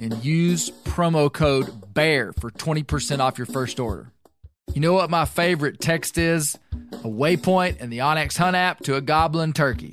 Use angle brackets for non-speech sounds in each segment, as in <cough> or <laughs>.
and use promo code BEAR for 20% off your first order. You know what my favorite text is? A waypoint in the onX Hunt app to a goblin turkey.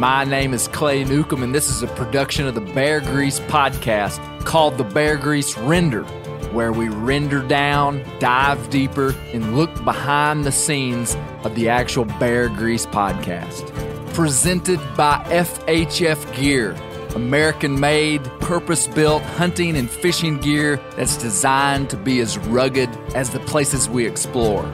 My name is Clay Newcomb, and this is a production of the Bear Grease podcast called The Bear Grease Render, where we render down, dive deeper, and look behind the scenes of the actual Bear Grease podcast. Presented by FHF Gear, American made, purpose built hunting and fishing gear that's designed to be as rugged as the places we explore.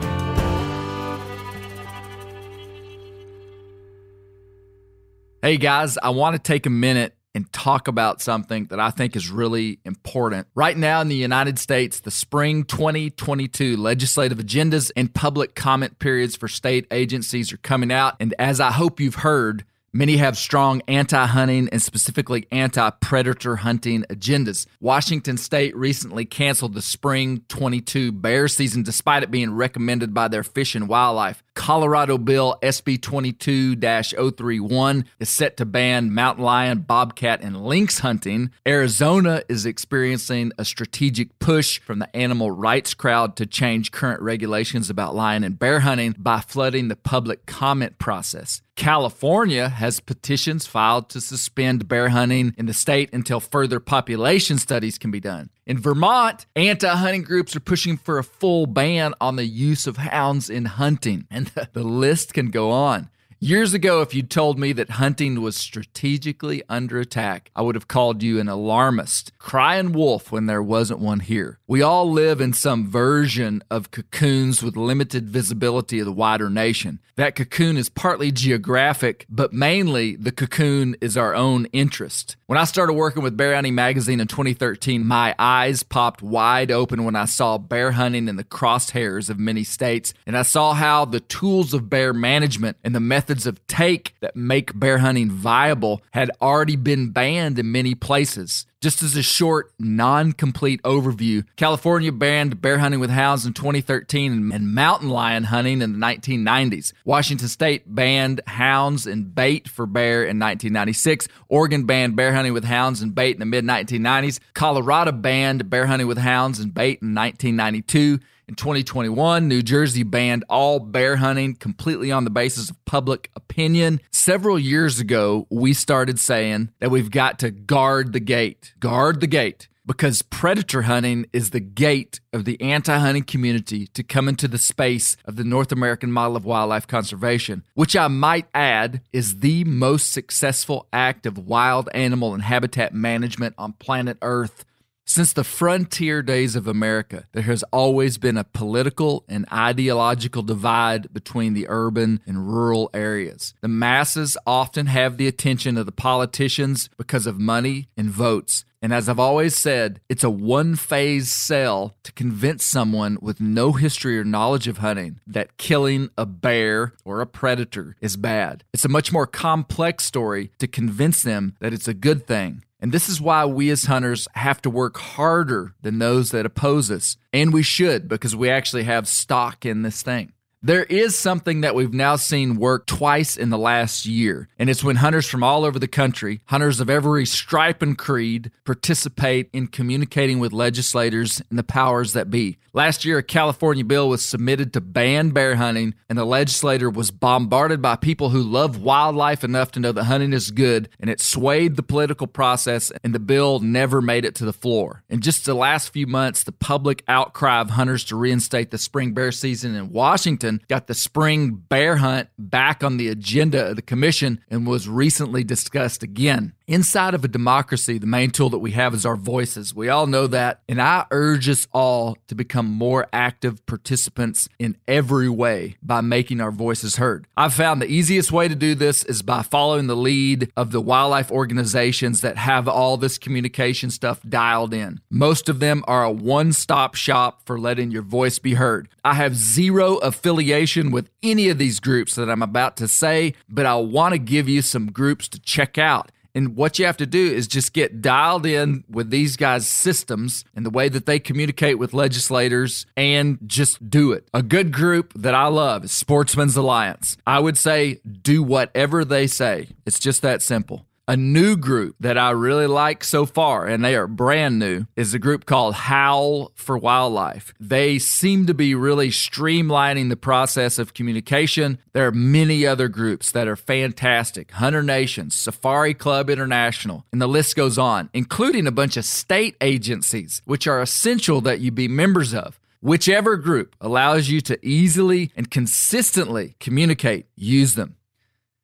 Hey guys, I want to take a minute and talk about something that I think is really important. Right now in the United States, the spring 2022 legislative agendas and public comment periods for state agencies are coming out. And as I hope you've heard, Many have strong anti hunting and specifically anti predator hunting agendas. Washington state recently canceled the spring 22 bear season despite it being recommended by their fish and wildlife. Colorado Bill SB 22 031 is set to ban mountain lion, bobcat, and lynx hunting. Arizona is experiencing a strategic push from the animal rights crowd to change current regulations about lion and bear hunting by flooding the public comment process. California has petitions filed to suspend bear hunting in the state until further population studies can be done. In Vermont, anti hunting groups are pushing for a full ban on the use of hounds in hunting, and <laughs> the, list can go on. Years ago, if you'd told me that hunting was strategically under attack, I would have called you an alarmist, crying wolf when there wasn't one here. We all live in some version of cocoons with limited visibility of the wider nation. That cocoon is partly geographic, but mainly the cocoon is our own interest. When I started working with Bear Hunting Magazine in 2013, my eyes popped wide open when I saw bear hunting in the crosshairs of many states, and I saw how the tools of bear management and the methods of take that make bear hunting viable had already been banned in many places. Just as a short, non complete overview, California banned bear hunting with hounds in 2013 and mountain lion hunting in the 1990s. Washington State banned hounds and bait for bear in 1996. Oregon banned bear hunting with hounds and bait in the mid 1990s. Colorado banned bear hunting with hounds and bait in 1992. In 2021, New Jersey banned all bear hunting completely on the basis of public opinion. Several years ago, we started saying that we've got to guard the gate. Guard the gate. Because predator hunting is the gate of the anti hunting community to come into the space of the North American model of wildlife conservation, which I might add is the most successful act of wild animal and habitat management on planet Earth. Since the frontier days of America, there has always been a political and ideological divide between the urban and rural areas. The masses often have the attention of the politicians because of money and votes. And as I've always said, it's a one phase sell to convince someone with no history or knowledge of hunting that killing a bear or a predator is bad. It's a much more complex story to convince them that it's a good thing. And this is why we as hunters have to work harder than those that oppose us. And we should because we actually have stock in this thing. There is something that we've now seen work twice in the last year, and it's when hunters from all over the country, hunters of every stripe and creed, participate in communicating with legislators and the powers that be. Last year, a California bill was submitted to ban bear hunting, and the legislator was bombarded by people who love wildlife enough to know that hunting is good, and it swayed the political process, and the bill never made it to the floor. In just the last few months, the public outcry of hunters to reinstate the spring bear season in Washington got the spring bear hunt back on the agenda of the commission and was recently discussed again. Inside of a democracy, the main tool that we have is our voices. We all know that. And I urge us all to become more active participants in every way by making our voices heard. I've found the easiest way to do this is by following the lead of the wildlife organizations that have all this communication stuff dialed in. Most of them are a one stop shop for letting your voice be heard. I have zero affiliation with any of these groups that I'm about to say, but I want to give you some groups to check out. And what you have to do is just get dialed in with these guys' systems and the way that they communicate with legislators and just do it. A good group that I love is Sportsmen's Alliance. I would say do whatever they say. It's just that simple. A new group that I really like so far, and they are brand new, is a group called Howl for Wildlife. They seem to be really streamlining the process of communication. There are many other groups that are fantastic Hunter Nations, Safari Club International, and the list goes on, including a bunch of state agencies, which are essential that you be members of. Whichever group allows you to easily and consistently communicate, use them.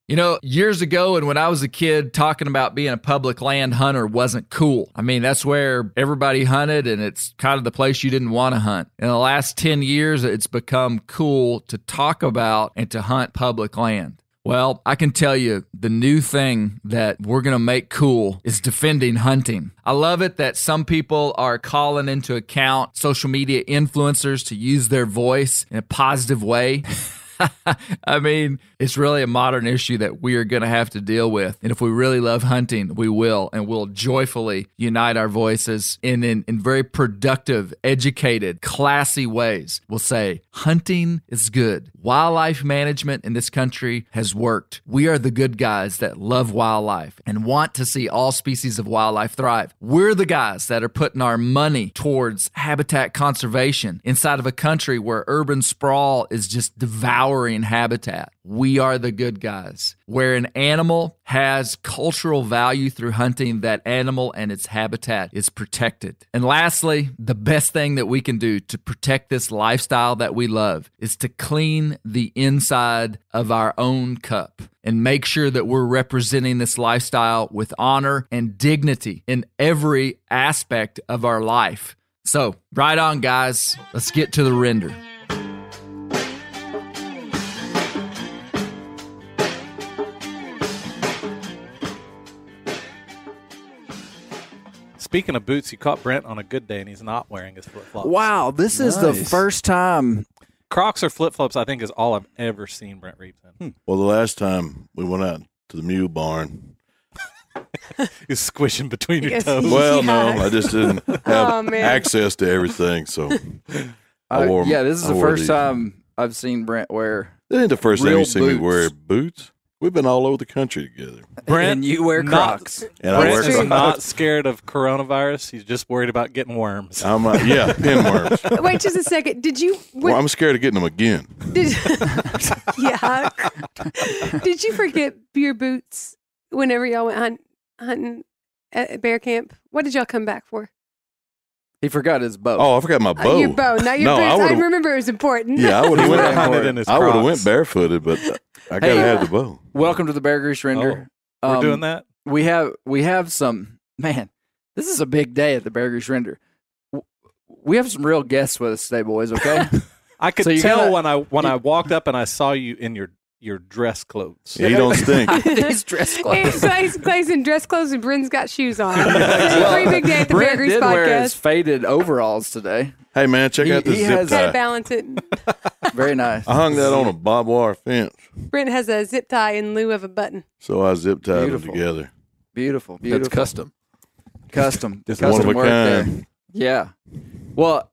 You know, years ago, and when I was a kid, talking about being a public land hunter wasn't cool. I mean, that's where everybody hunted, and it's kind of the place you didn't want to hunt. In the last 10 years, it's become cool to talk about and to hunt public land. Well, I can tell you the new thing that we're going to make cool is defending hunting. I love it that some people are calling into account social media influencers to use their voice in a positive way. <laughs> I mean, it's really a modern issue that we are going to have to deal with. And if we really love hunting, we will, and we'll joyfully unite our voices in, in, in very productive, educated, classy ways. We'll say, hunting is good. Wildlife management in this country has worked. We are the good guys that love wildlife and want to see all species of wildlife thrive. We're the guys that are putting our money towards habitat conservation inside of a country where urban sprawl is just devouring habitat. We are the good guys. Where an animal has cultural value through hunting, that animal and its habitat is protected. And lastly, the best thing that we can do to protect this lifestyle that we love is to clean the inside of our own cup and make sure that we're representing this lifestyle with honor and dignity in every aspect of our life. So, right on, guys. Let's get to the render. Speaking of boots, you caught Brent on a good day, and he's not wearing his flip flops. Wow, this is the Nice. first time. Crocs or flip flops, I think, is all I've ever seen Brent Reeves in. Well, the last time we went out to the mule barn. <laughs> He's squishing between your Yes. toes. Well, Yeah. no, I just didn't <laughs> have Oh, man. access to everything. So I Uh, wore- yeah, this is I the wore first these. time I've seen Brent wear. This ain't the first time Real you see me boots. wear boots. We've been all over the country together, <laughs> Brent, and you wear not- Crocs. and I Brent wear is Crocs. not scared of coronavirus. He's just worried about getting worms. I'm uh, yeah, pinworms. <laughs> Wait just a second. Did you? Well, I'm scared of getting them again. Did, <laughs> yeah. Did you forget your boots whenever y'all went hunt, hunting at bear camp? What did y'all come back for? He forgot his bow. Oh, I forgot my Uh, bow. your bow, not your No, I boots. I, would've- remember it was important. Yeah, I would have would have went. in his I would have Crocs. went barefooted, but I gotta Hey, have the bow. Welcome to the Bear Grease Render. We're Um, doing that. We have we have some man. This is a big day at the Bear Grease Render. W- We have some real guests with us today, boys. Okay. <laughs> I could so you tell gotta- when I when you- I walked up and I saw you in your your dress clothes. Yeah, you don't stink. <laughs> These <laughs> dress clothes. Clay's, Clay's in dress clothes and Bryn's got shoes on. <laughs> It's a pretty big day at the Bear Brent Grease did wear his faded overalls today. hey man, check He- out this he zip has- Gotta tie. balance it. Very nice. I hung that on a barbed wire fence, Brent has a zip tie in lieu of a button. so I zip tied them together. Beautiful, beautiful. That's custom. Custom. Just custom one of a work there. kind. Yeah. Well,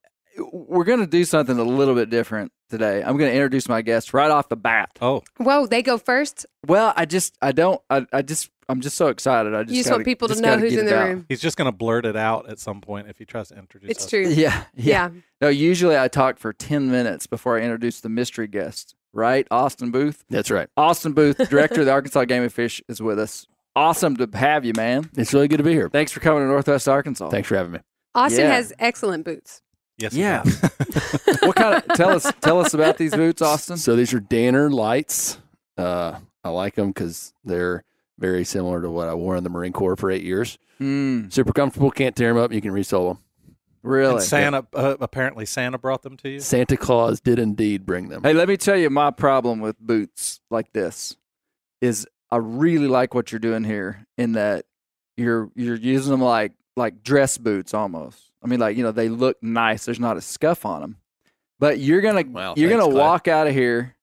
we're going to do something a little bit different today. I'm going to introduce my guest right off the bat. Oh, Whoa, they go first. Well, I just, I don't, I, I just, I'm just so excited. I just, You just gotta- want people to know who's in it the out. room. he's just going to blurt it out at some point if he tries to introduce It's us. true. Yeah, yeah. Yeah. No, usually I talk for 10 minutes before I introduce the mystery guest, right? Austin Booth. That's right. Austin Booth, director of the Arkansas Game and Fish, is with us. Awesome to have you, man. It's really good to be here. Thanks for coming to Northwest Arkansas. Thanks for having me. Austin Yeah. has excellent boots. Yes. Yeah. <laughs> what kind of tell us tell us about these boots, Austin? So these are Danner lights. Uh, I like them because they're very similar to what I wore in the Marine Corps for eight years. Mm, Super comfortable. Can't tear them up. You can resole them. really? And Santa, uh, apparently Santa brought them to you. Santa Claus did indeed bring them. Hey, let me tell you my problem with boots like this is I really like what you're doing here in that you're you're using them like like dress boots almost. I mean, like you know, they look nice. There's not a scuff on them, but you're gonna Wow, you're thanks, gonna Clay. walk out of here,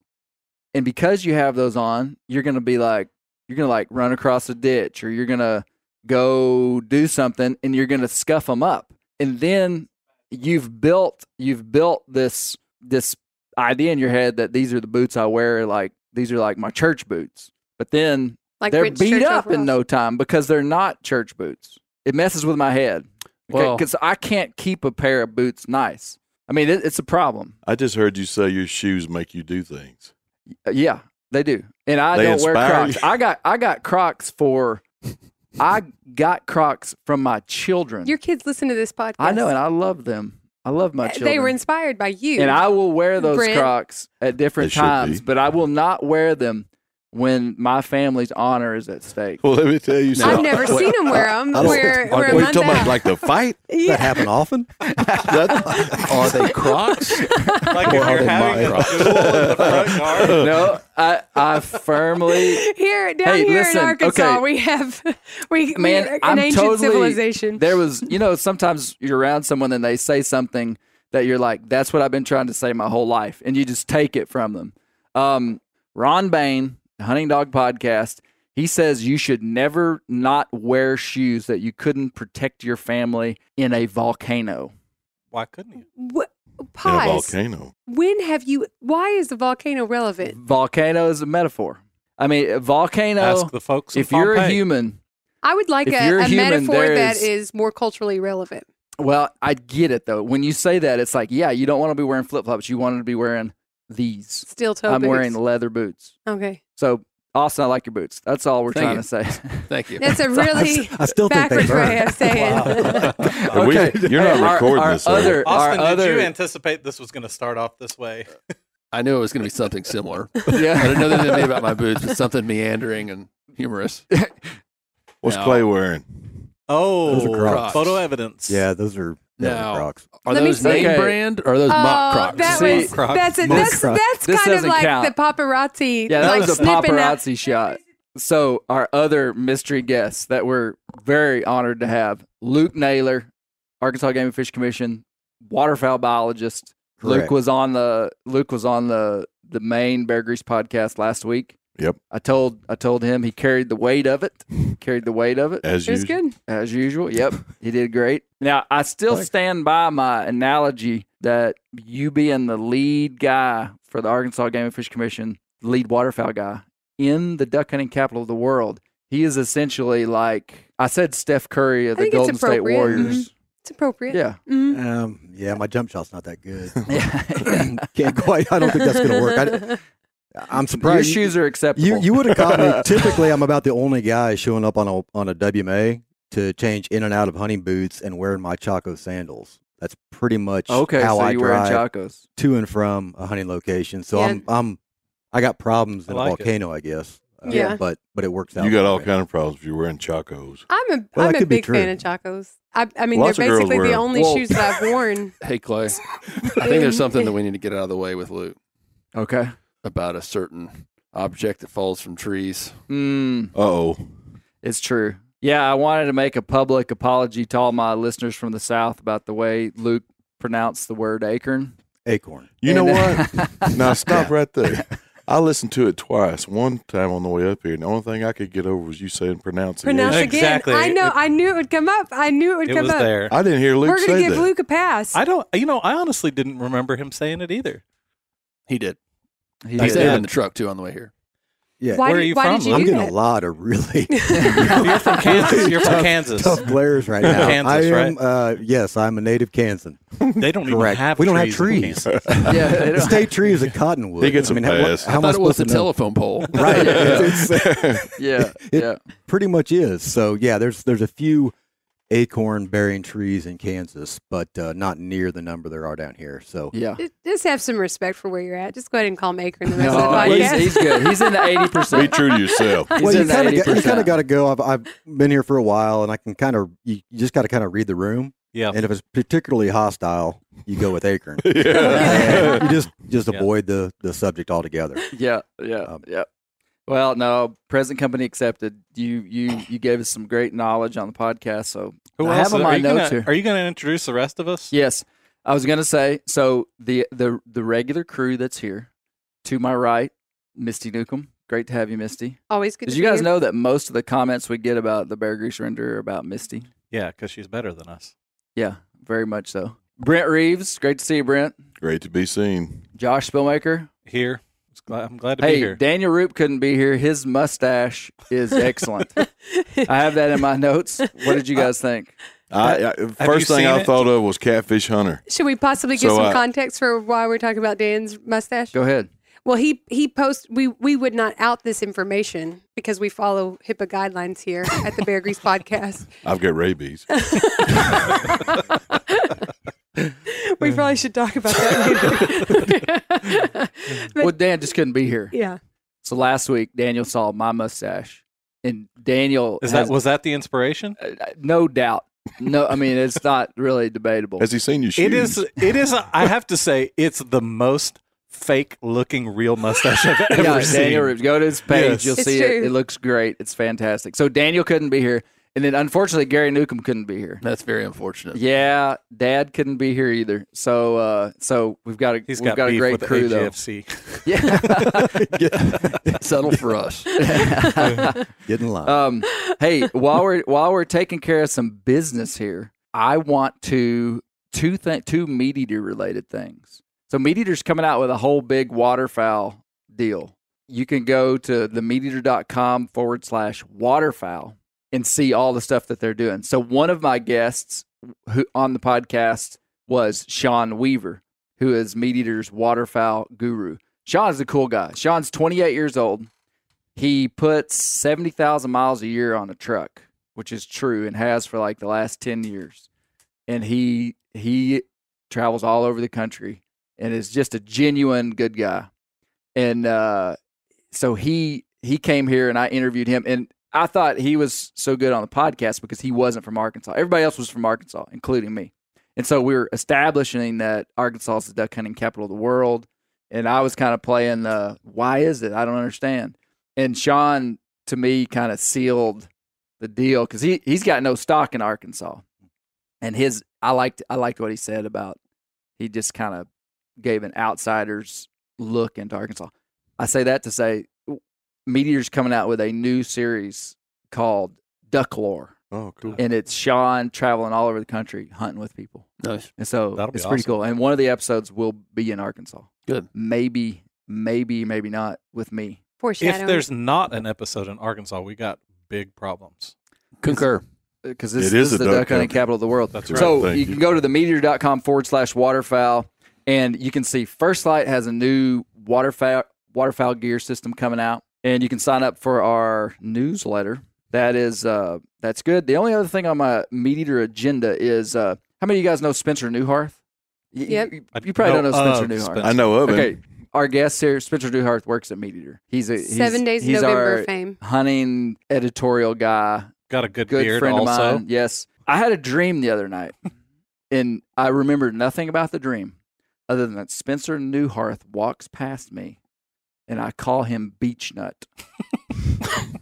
and because you have those on, you're gonna be like you're gonna like run across a ditch, or you're gonna go do something, and you're gonna scuff them up, and then you've built you've built this this idea in your head that these are the boots I wear, like these are like my church boots, but then Like they're beat church up in no time because they're not church boots. It messes with my head Well- because I can't keep a pair of boots nice. I mean, it, it's a problem. I just heard you say your shoes make you do things. Yeah, they do, and I They don't wear Crocs. you? I got I got Crocs for. I got Crocs from my children. Your kids listen to this podcast. I know, and I love them. I love my children. They were inspired by you. and I will wear those Brent. Crocs at different They times, but I will not wear them when my family's honor is at stake. Well, let me tell you something. I've something. never seen him wear them. I don't- We're, are, we're are a you month talking out. about like the fight <laughs> Yeah. that happen often? <laughs> That- Are they Crocs? <laughs> Like Or are they my a duel in the no, I I firmly Here down Hey, here listen, in Arkansas, okay. we have we Man, an I'm ancient totally- civilization. there was you know sometimes you're around someone and they say something that you're like that's what I've been trying to say my whole life and you just take it from them. Um, Ron Bain, the Hunting Dog Podcast, he says you should never not wear shoes that you couldn't protect your family in a volcano. Why couldn't you? what, in a pause. volcano. When have you? Why is the volcano relevant? Volcano is a metaphor. I mean, volcano. Ask the folks. if you're a human, I would like If a, a human, metaphor that is- is more culturally relevant. Well, I get it though. When you say that, it's like, yeah, you don't want to be wearing flip flops. You want to be wearing these. Steel toe I'm boots. wearing leather boots. Okay, So, Austin, I like your boots. That's all we're Thank trying you. to say. <laughs> Thank you. that's a <laughs> really I still think they backwards way burn. of saying. And <laughs> we- Okay. you're not Our- recording our this. are you? other- Austin, our did you anticipate this was going to start off this way? I knew it was going to be something similar. Yeah. I yeah. didn't know that it'd about my boots, but something meandering and humorous. What's Now- Clay wearing? Oh, Those are Crocs. photo evidence. Yeah, those are those Now- are Crocs. Are Let me those see. name Okay. brand or are those mock Oh, Crocs? that See, was Crocs. that's a, Mock that's Crocs. that's This kind of doesn't like count. the paparazzi. Yeah, that like was a snipping out- paparazzi shot. So, our other mystery guests that we're very honored to have Luke Naylor, Arkansas Game and Fish Commission, waterfowl biologist. Luke Correct. was on the Luke was on the the main Bear Grease podcast last week. Yep. I told I told him he carried the weight of it. <laughs> carried the weight of it As It was usual. good. as usual. Yep, he did great. Now I still stand by my analogy that you being the lead guy for the Arkansas Game and Fish Commission, lead waterfowl guy in the duck hunting capital of the world. He is essentially like I said, Steph Curry of the Golden State appropriate. Warriors. It's appropriate. Yeah, Mhm. Um, yeah, my jump shot's not that good. <laughs> yeah. <laughs> Can't quite. I don't think that's going to work. I, I'm surprised Your surprised. shoes are acceptable. You you would have caught me. <laughs> Typically, I'm about the only guy showing up on a on a WMA to change in and out of hunting boots and wearing my Chaco sandals. That's pretty much okay? how so I you wearing drive chacos? to and from a hunting location. So Yeah. I'm I'm I got problems I in like a it. volcano, I guess. Uh, Yeah. but but it works out. You got for all kind of problems if you're wearing chacos. I'm a Well, that am a big fan of Chacos. I, I mean, Lots they're basically the only Well- shoes that I've worn. <laughs> Hey, Clay. I think there's something that we need to get out of the way with Luke Okay. About a certain object that falls from trees. Mm, Uh oh. it's true. Yeah, I wanted to make a public apology to all my listeners from the South about the way Luke pronounced the word acorn. Acorn. You know what? <laughs> now stop right there. I listened to it twice. One time on the way up here, and the only thing I could get over was you saying pronounce it. Pronounce Exactly. again. I know. It- I knew it would come up. I knew it would It come was up. there. I didn't hear Luke We're say gonna give that. Luke a pass. I don't. You know, I honestly didn't remember him saying it either. He did. He I did. in the truck too on the way here. Yeah. why Where did, are you why from, did you I'm getting that? a lot of really <laughs> You're from Kansas. You're from Kansas. tough glares right now. Kansas, I am. right? Uh, yes, I'm a native Kansan. They don't even have. we don't have trees in trees. Kansas. <laughs> Yeah, the don't- state tree is a cottonwood. He gets I mean, a how, what- pass. how I I thought it was supposed a know? telephone pole. Right. Yeah. It's- <laughs> yeah, It- yeah. pretty much is. So yeah, there's there's a few acorn bearing trees in Kansas, but uh, not near the number there are down here. So Yeah. Just- Just have some respect for where you're at. Just go ahead and call him Acorn the rest of the No, he's, he's good. He's in the eighty <laughs> percent. Be percent. true to yourself. He's well, you in the kind of you kind of got to go. I've I've been here for a while, and I can kind of you, you just got to kind of read the room. Yeah. And if it's particularly hostile, you go with acorn. <laughs> yeah. You just just Yeah. avoid the the subject altogether. Yeah, yeah, Um, yeah. Well, no, present company accepted. You you you gave us some great knowledge on the podcast. So Who I else? have on are my you notes gonna, here. Are you going to introduce the rest of us? Yes, I was gonna say. So the the the regular crew that's here, to my right, Misty Newcomb. Great to have you, Misty. Always good. Did to you be guys here. know that most of the comments we get about the Bear Grease render are about Misty? Yeah, because she's better than us. Yeah, very much so. Brent Reeves, great to see you, Brent. Great to be seen. Josh Spillmaker. Here, It's glad- I'm glad to be Hey, here. Daniel Roop couldn't be here. His mustache is <laughs> excellent. I have that in my notes. What did you guys think? I, I, first thing I it? thought of was Catfish Hunter. Should we possibly give So, some uh, context for why we're talking about Dan's mustache? Go ahead. Well, he he post we we would not out this information because we follow HIPAA guidelines here at the Bear Grease <laughs> podcast. I've got rabies. <laughs> <laughs> We probably should talk about that later. But- Well, Dan just couldn't be here. <laughs> yeah. So last week, Daniel saw my mustache, and Daniel Is has- that was that the inspiration? uh, no doubt. No, I mean it's not really debatable. Has he seen you shoes? It is. It is. I have to say, it's the most fake-looking real mustache I've <laughs> ever yeah, seen. Daniel Reeves. Go to his page. Yes. You'll It's see true. it. It looks great. It's fantastic. So Daniel couldn't be here, and then unfortunately Gary Newcomb couldn't be here. That's very unfortunate. Yeah, Dad couldn't be here either. So, uh, so we've got a He's we've got, got a great with the crew though. AGFC. <laughs> Yeah. <laughs> Settle for us. <laughs> Get in line. um, hey, while we're while we're taking care of some business here, I want to two th- two meat eater related things. So meat eater's coming out with a whole big waterfowl deal. You can go to themeateater.com forward slash waterfowl and see all the stuff that they're doing. So one of my guests who on the podcast was Sean Weaver, who is meat eater's waterfowl guru. Sean's a cool guy. Sean's 28 years old he puts 70,000 miles a year on a truck, which is true and has for like the last 10 years. And he he travels all over the country and is just a genuine good guy. And uh so he he came here and I interviewed him and I thought he was so good on the podcast because he wasn't from Arkansas. Everybody else was from Arkansas, including me. And so we were establishing that Arkansas is the duck hunting capital of the world. And I was kind of playing the why is it? I don't understand and Sean to me kind of sealed the deal because he he's got no stock in Arkansas, and his I liked I liked what he said about he just kind of gave an outsider's look into Arkansas. I say that to say MeatEater's coming out with a new series called Duck Lore, Oh, cool. and it's Sean traveling all over the country hunting with people, Nice. and so That'll be it's pretty awesome. cool. And one of the episodes will be in Arkansas. Good. Maybe, maybe, maybe not with me. Foreshadowing. If there's not an episode in Arkansas, we got big problems. Concur. because uh, this, this is is the duck duck hunting capital of the world. That's right. So Thank you you. can go to the meateater.com forward slash waterfowl and you can see First Lite has a new waterfowl waterfowl gear system coming out. And you can sign up for our newsletter. That is uh that's good. The only other thing on my meat eater agenda is uh how many of you guys know Spencer Neuharth? Y- Yep. You, you probably don't know Spencer of Neuharth. I know of him. Okay. Our guest here, Spencer Neuharth, works at Meat Eater. He's a he's, seven days he's November our fame. hunting editorial guy Got a good, good beard friend also. of mine. Yes, I had a dream the other night, and I remembered nothing about the dream, other than that Spencer Neuharth walks past me and I call him Beechnut. <laughs>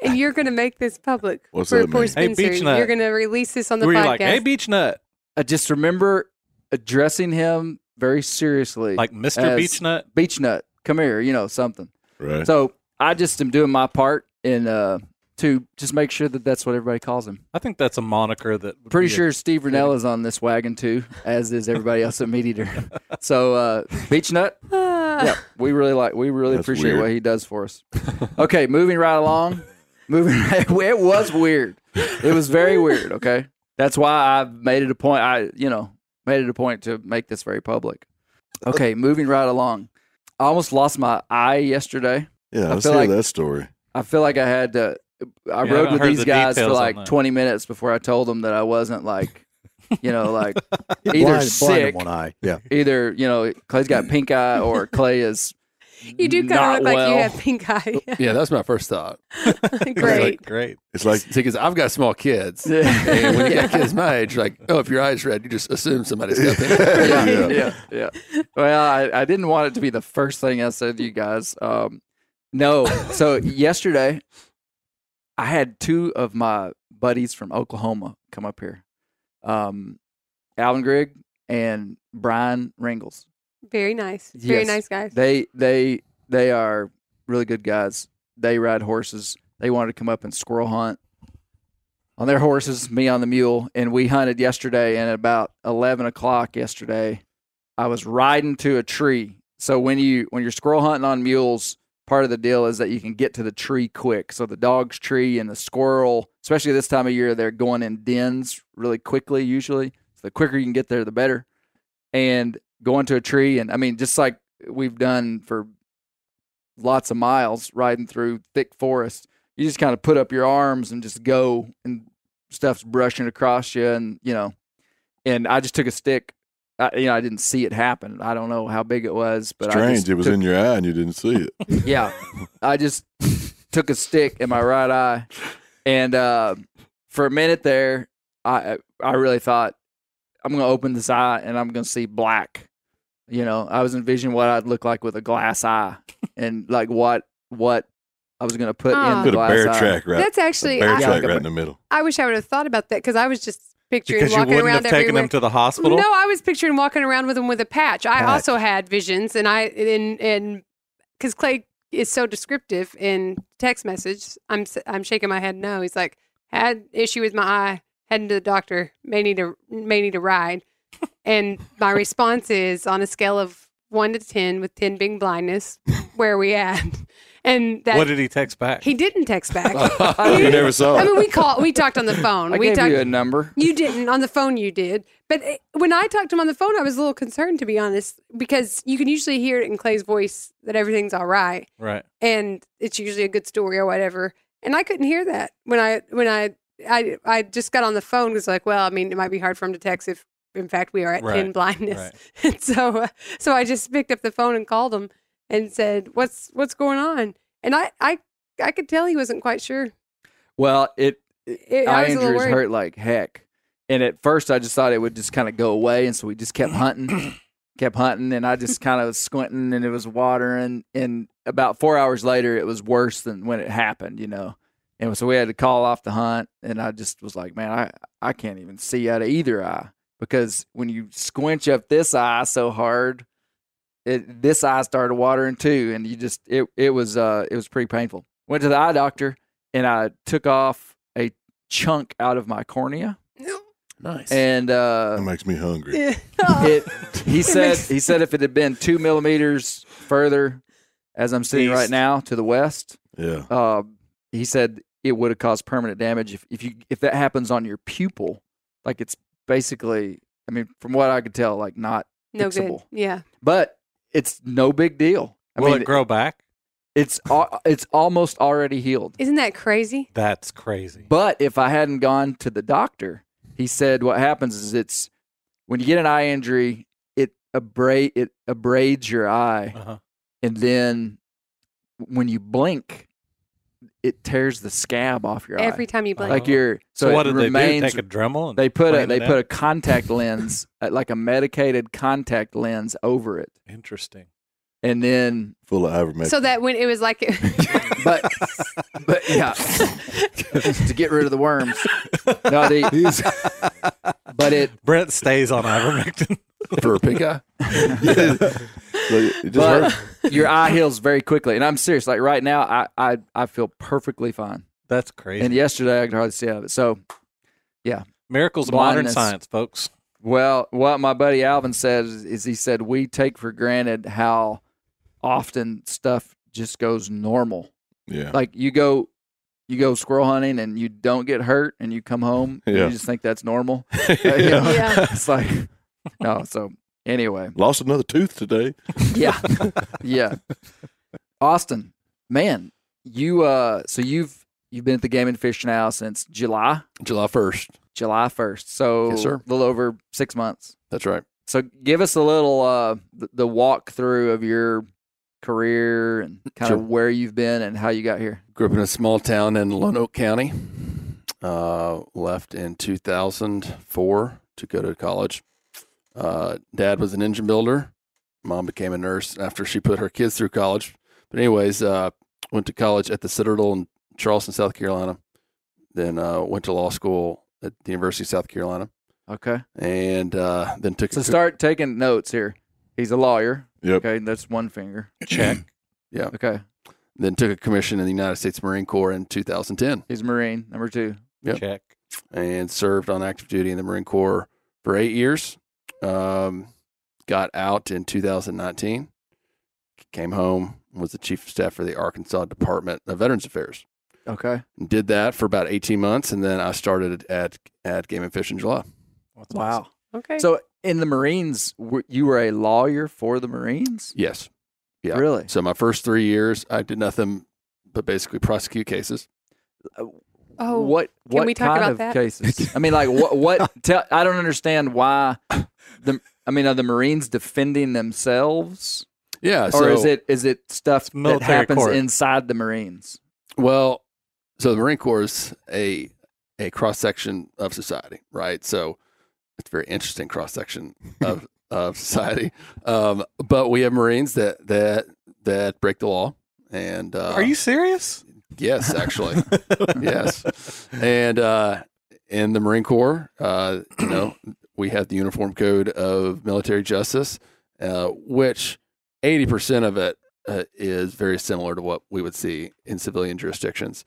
And you're going to make this public What's for that poor mean? Hey, Spencer. Beach Nut. You're going to release this on the Were you podcast. like, hey, Beechnut? I just remember addressing him very seriously, like Mr. As- Beechnut. Come here, you know something. Right. So I just am doing my part in uh, to just make sure that that's what everybody calls him. I think that's a moniker that. would Pretty be a- sure Steve Rinella is on this wagon too, as is everybody else at Meat Eater. <laughs> So uh, Beach Nut, Ah. <laughs> yeah, we really like, we really That's appreciate weird. what he does for us. Okay, moving right along. Moving, <laughs> right, it was weird. It was very weird. Okay, that's why I've made it a point. I, you know, made it a point to make this very public. Okay, moving right along. I almost lost my eye yesterday. yeah, I let's hear like- that story. I feel like I had to. I Yeah, rode haven't with these the guys for like 20 minutes before I told them that I wasn't like, you know, like <laughs> either blind, blind sick, one eye. Yeah. either you know Clay's got pink eye or <laughs> Clay is. You do kind of look like you have pink eye. <laughs> Yeah, that's my first thought. Great. Great. It's like because I've got small kids. Yeah. And when you got kids my age, like, oh, if your eye's red, you just assume somebody's got pink. yeah, Yeah. yeah, yeah. Well, I, I didn't want it to be the first thing I said to you guys. Um, no. So yesterday, I had two of my buddies from Oklahoma come up here, um, Alan Grigg and Brian Ringles. Very nice. Very nice guys. They they they are really good guys. They ride horses. They wanted to come up and squirrel hunt on their horses, me on the mule, and we hunted yesterday. And at about eleven o'clock yesterday, I was riding to a tree. So when you when you're squirrel hunting on mules, part of the deal is that you can get to the tree quick. So the dog's tree and the squirrel, especially this time of year, they're going in dens really quickly. Usually, so the quicker you can get there, the better. And going to a tree, and I mean, just like we've done for lots of miles riding through thick forest. You just kind of put up your arms and just go, and stuff's brushing across you, and you know. And I just took a stick. I, you know, I didn't see it happen. I don't know how big it was, but I strange. just It was took- in your eye and you didn't see it. <laughs> yeah, I just took a stick in my right eye, and uh, for a minute there, I I really thought I'm gonna open this eye and I'm gonna see black. You know, I was envisioning what I'd look like with a glass eye, and like what what I was gonna put Aw. in the Put a bear eye. track right. That's a actually, bear I, track Yeah. right in the middle. I wish I would have thought about that because I was just picturing Because you walking wouldn't around have taken everywhere. him to the hospital? No, I was picturing walking around with him with a patch. I Patch. also had visions, and I and and because Clay is so descriptive in text message, I'm I'm shaking my head no. He's like had issue with my eye, heading to the doctor, may need a may need a ride, and my response is on a scale of one to ten, with ten being blindness, where are we at? And that what did he text back? he didn't text back. <laughs> You never saw I mean, we called, we talked on the phone. I we gave talked. you a number. You didn't on the phone. You did, but it, when I talked to him on the phone, I was a little concerned to be honest, because you can usually hear it in Clay's voice that everything's all right, right. and it's usually a good story or whatever. And I couldn't hear that when I when I I I just got on the phone Was like, well, I mean, it might be hard for him to text if in fact we are at Right, ten blindness. right. <laughs> And so uh, so I just picked up the phone and called him and said, "What's what's going on?" And I I I could tell he wasn't quite sure. Well, it It, I eye injuries hurt like heck. And at first, I just thought it would just kind of go away, and so we just kept hunting, <clears throat> kept hunting, and I just kind of squinting, and it was watering. And about four hours later, it was worse than when it happened, you know. And so we had to call off the hunt, and I just was like, man, I I can't even see out of either eye because when you squinch up this eye so hard, it this eye started watering too, and you just it it was uh it was pretty painful. Went to the eye doctor, and I took off a chunk out of my cornea, Nice. and uh, That makes me hungry. <laughs> it he <laughs> said he said if it had been two millimeters further, as I'm sitting right now to the west, Yeah. uh, he said it would have caused permanent damage if, if you if that happens on your pupil, like it's basically, I mean, from what I could tell, like not no good. fixable. Yeah. but it's no big deal. I Will mean, it grow back? it's it's almost already healed. Isn't that crazy? That's crazy. But if I hadn't gone to the doctor, he said what happens is it's when you get an eye injury, it abrade it abrades your eye, Uh-huh. and then when you blink, it tears the scab off your Every eye. time you blink. Like your So, so, what it did they remains, do? Take a Dremel? And they put a they put out? a contact lens, uh, like a medicated contact lens, over it. Interesting. and then Full of ivermectin. So that when it was like, <laughs> but but yeah, <laughs> to get rid of the worms. No, the, but it Brent stays on ivermectin. For a pink eye? <laughs> Look, it just but hurt. <laughs> your eye heals very quickly, and I'm serious. Like right now, I I, I feel perfectly fine. That's crazy. And yesterday, I could hardly see out of it. So, yeah, Miracles of modern science, folks. well, what my buddy Alvin said is, is he said we take for granted how often stuff just goes normal. Yeah. Like you go. You go squirrel hunting and you don't get hurt, and you come home. and Yeah. You just think that's normal. <laughs> yeah. yeah. <laughs> it's like no. So anyway, Lost another tooth today. <laughs> yeah, yeah. Austin, man, you uh, so you've you've been at the Game and Fish now since July, July 1st. July first. So Yes, sir. a little over six months. That's right. So give us a little uh the, the walkthrough of your career and kind Sure. of where you've been and how you got here. Grew up in a small town in Lonoke County. Uh, left in 2004 to go to college. Uh, Dad was an engine builder. Mom became a nurse after she put her kids through college. But anyways, uh, went to college at the Citadel in Charleston, South Carolina. Then uh, went to law school at the University of South Carolina, Okay. and uh, then took So a start taking notes here. He's a lawyer. Yep. Okay, that's one finger. <clears throat> check. yeah. Okay. Then took a commission in the United States Marine Corps in 2010. He's Marine, number two. Yep. Check. and served on active duty in the Marine Corps for eight years. Um, got out in 2019. Came home, was the chief of staff for the Arkansas Department of Veterans Affairs. Okay. Did that for about 18 months, and then I started at at Game and Fish in July. That's Wow. Okay. So in the Marines, were- you were a lawyer for the Marines? Yes. Yeah. Really? So my first three years, I did nothing but basically prosecute cases. oh, what can what we talk kind about of that? cases? I mean, like what what? <laughs> Tell, I don't understand why. The I mean, are the Marines defending themselves, Yeah. or so, is it is it stuff that happens court. inside the Marines? Well, so the Marine Corps is a a cross section of society, right? So it's a very interesting cross section <laughs> of of society. Um, but we have Marines that that that break the law, and uh, Are you serious? Yes, actually, <laughs> yes. And uh, in the Marine Corps, uh, you know, we have the Uniform Code of Military Justice, uh, which eighty percent of it uh, is very similar to what we would see in civilian jurisdictions.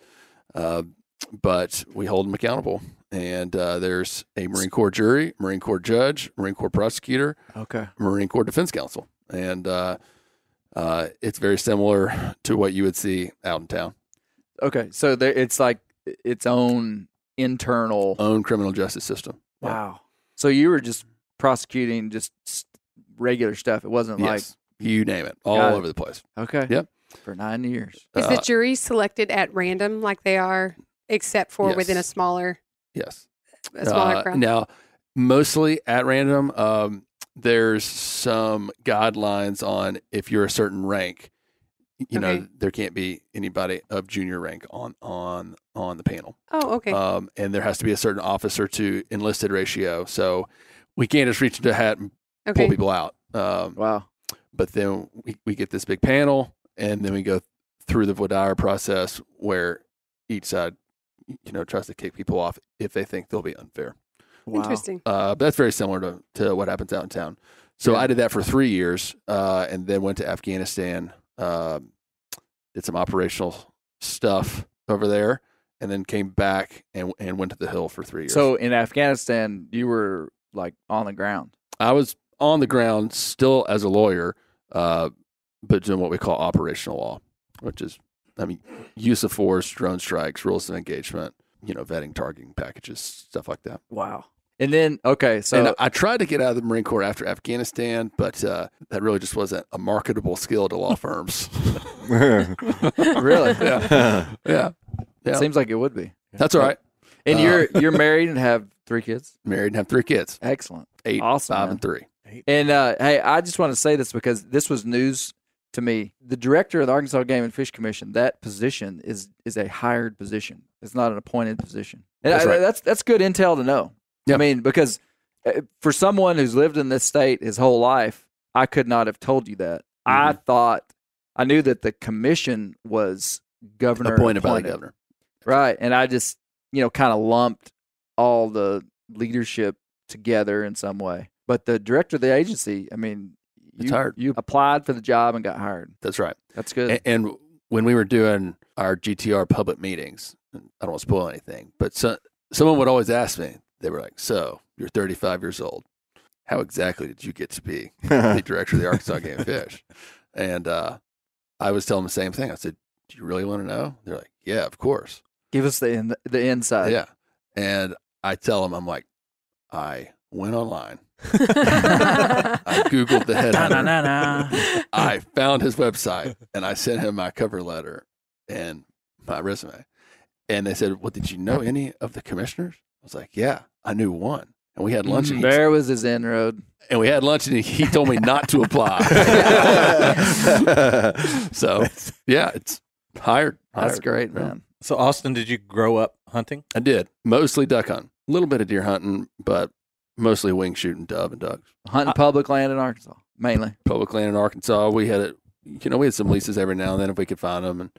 Uh, but we hold them accountable. And uh, there's a Marine Corps jury, Marine Corps judge, Marine Corps prosecutor, Okay. Marine Corps Defense counsel. and uh, uh, it's very similar to what you would see out in town. Okay. So there, it's like its own internal. Own criminal justice system. Wow. So you were just prosecuting just regular stuff. It wasn't Yes, you name it, all Got it. over the place. okay. Yep. For nine years. Is Uh, the jury selected at random, like they are, except for within a smaller Yes. a smaller Uh, crowd? Now, mostly at random. Um, there's some guidelines on if you're a certain rank. You know, there can't be anybody of junior rank on on on the panel. Oh, okay. um, and there has to be a certain officer to enlisted ratio. So we can't just reach into a hat and pull people out. Um, Wow. but then we, we get this big panel, and then we go through the voir dire process where each side, you know, tries to kick people off if they think they'll be unfair. Wow. Interesting. Uh, but that's very similar to, to what happens out in town. So Yeah. I did that for three years, uh, and then went to Afghanistan, um, did some operational stuff over there, and then came back and and went to the Hill for three years. So in Afghanistan, you were like on the ground. I was on the ground still as a lawyer, uh, but doing what we call operational law, which is, I mean, use of force, drone strikes, rules of engagement, you know, vetting, targeting packages, stuff like that. Wow. And then okay, so and I tried to get out of the Marine Corps after Afghanistan, but uh, that really just wasn't a marketable skill to law firms. <laughs> <laughs> really, yeah, yeah, yeah. seems like it would be. That's all right. And Uh, you're you're <laughs> married and have three kids. Married and have three kids, Excellent. eight, Awesome, five, man. and three. And uh, hey, I just want to say this because this was news to me. The director of the Arkansas Game and Fish Commission, that position is is a hired position. It's not an appointed position. And That's I- right. that's that's good intel to know. Yeah. I mean, because uh, for someone who's lived in this state his whole life, I could not have told you that. I thought I knew that the commission was governor appointed by the governor. Right. And I just, you know, kind of lumped all the leadership together in some way. But the director of the agency, I mean, It's you, hard. you applied for the job and got hired. That's right. That's good. A- And, when we were doing our GTR public meetings, I don't want to spoil anything, but so, someone would always ask me, they were like, So you're 35 years old. How exactly did you get to be <laughs> the director of the Arkansas Game and Fish? And uh, I was telling them the same thing. I said, Do you really want to know? They're like, Yeah, of course. Give us the in, the inside. yeah. And I tell them, I'm like, I went online. I <laughs> Googled the head. I found his website and I sent him my cover letter and my resume. And they said, Well, did you know any of the commissioners? I was like, Yeah, I knew one. And we had lunch and, There was his inroad. and we had lunch and he, he told me not to apply. <laughs> <laughs> so yeah, it's hired. That's great, man. So, Austin, did you grow up hunting? I did. Mostly duck hunting. A little bit of deer hunting, but mostly wing shooting dove and ducks. Hunting public land in Arkansas, mainly. Public land in Arkansas. We had it you know, we had some leases every now and then if we could find them and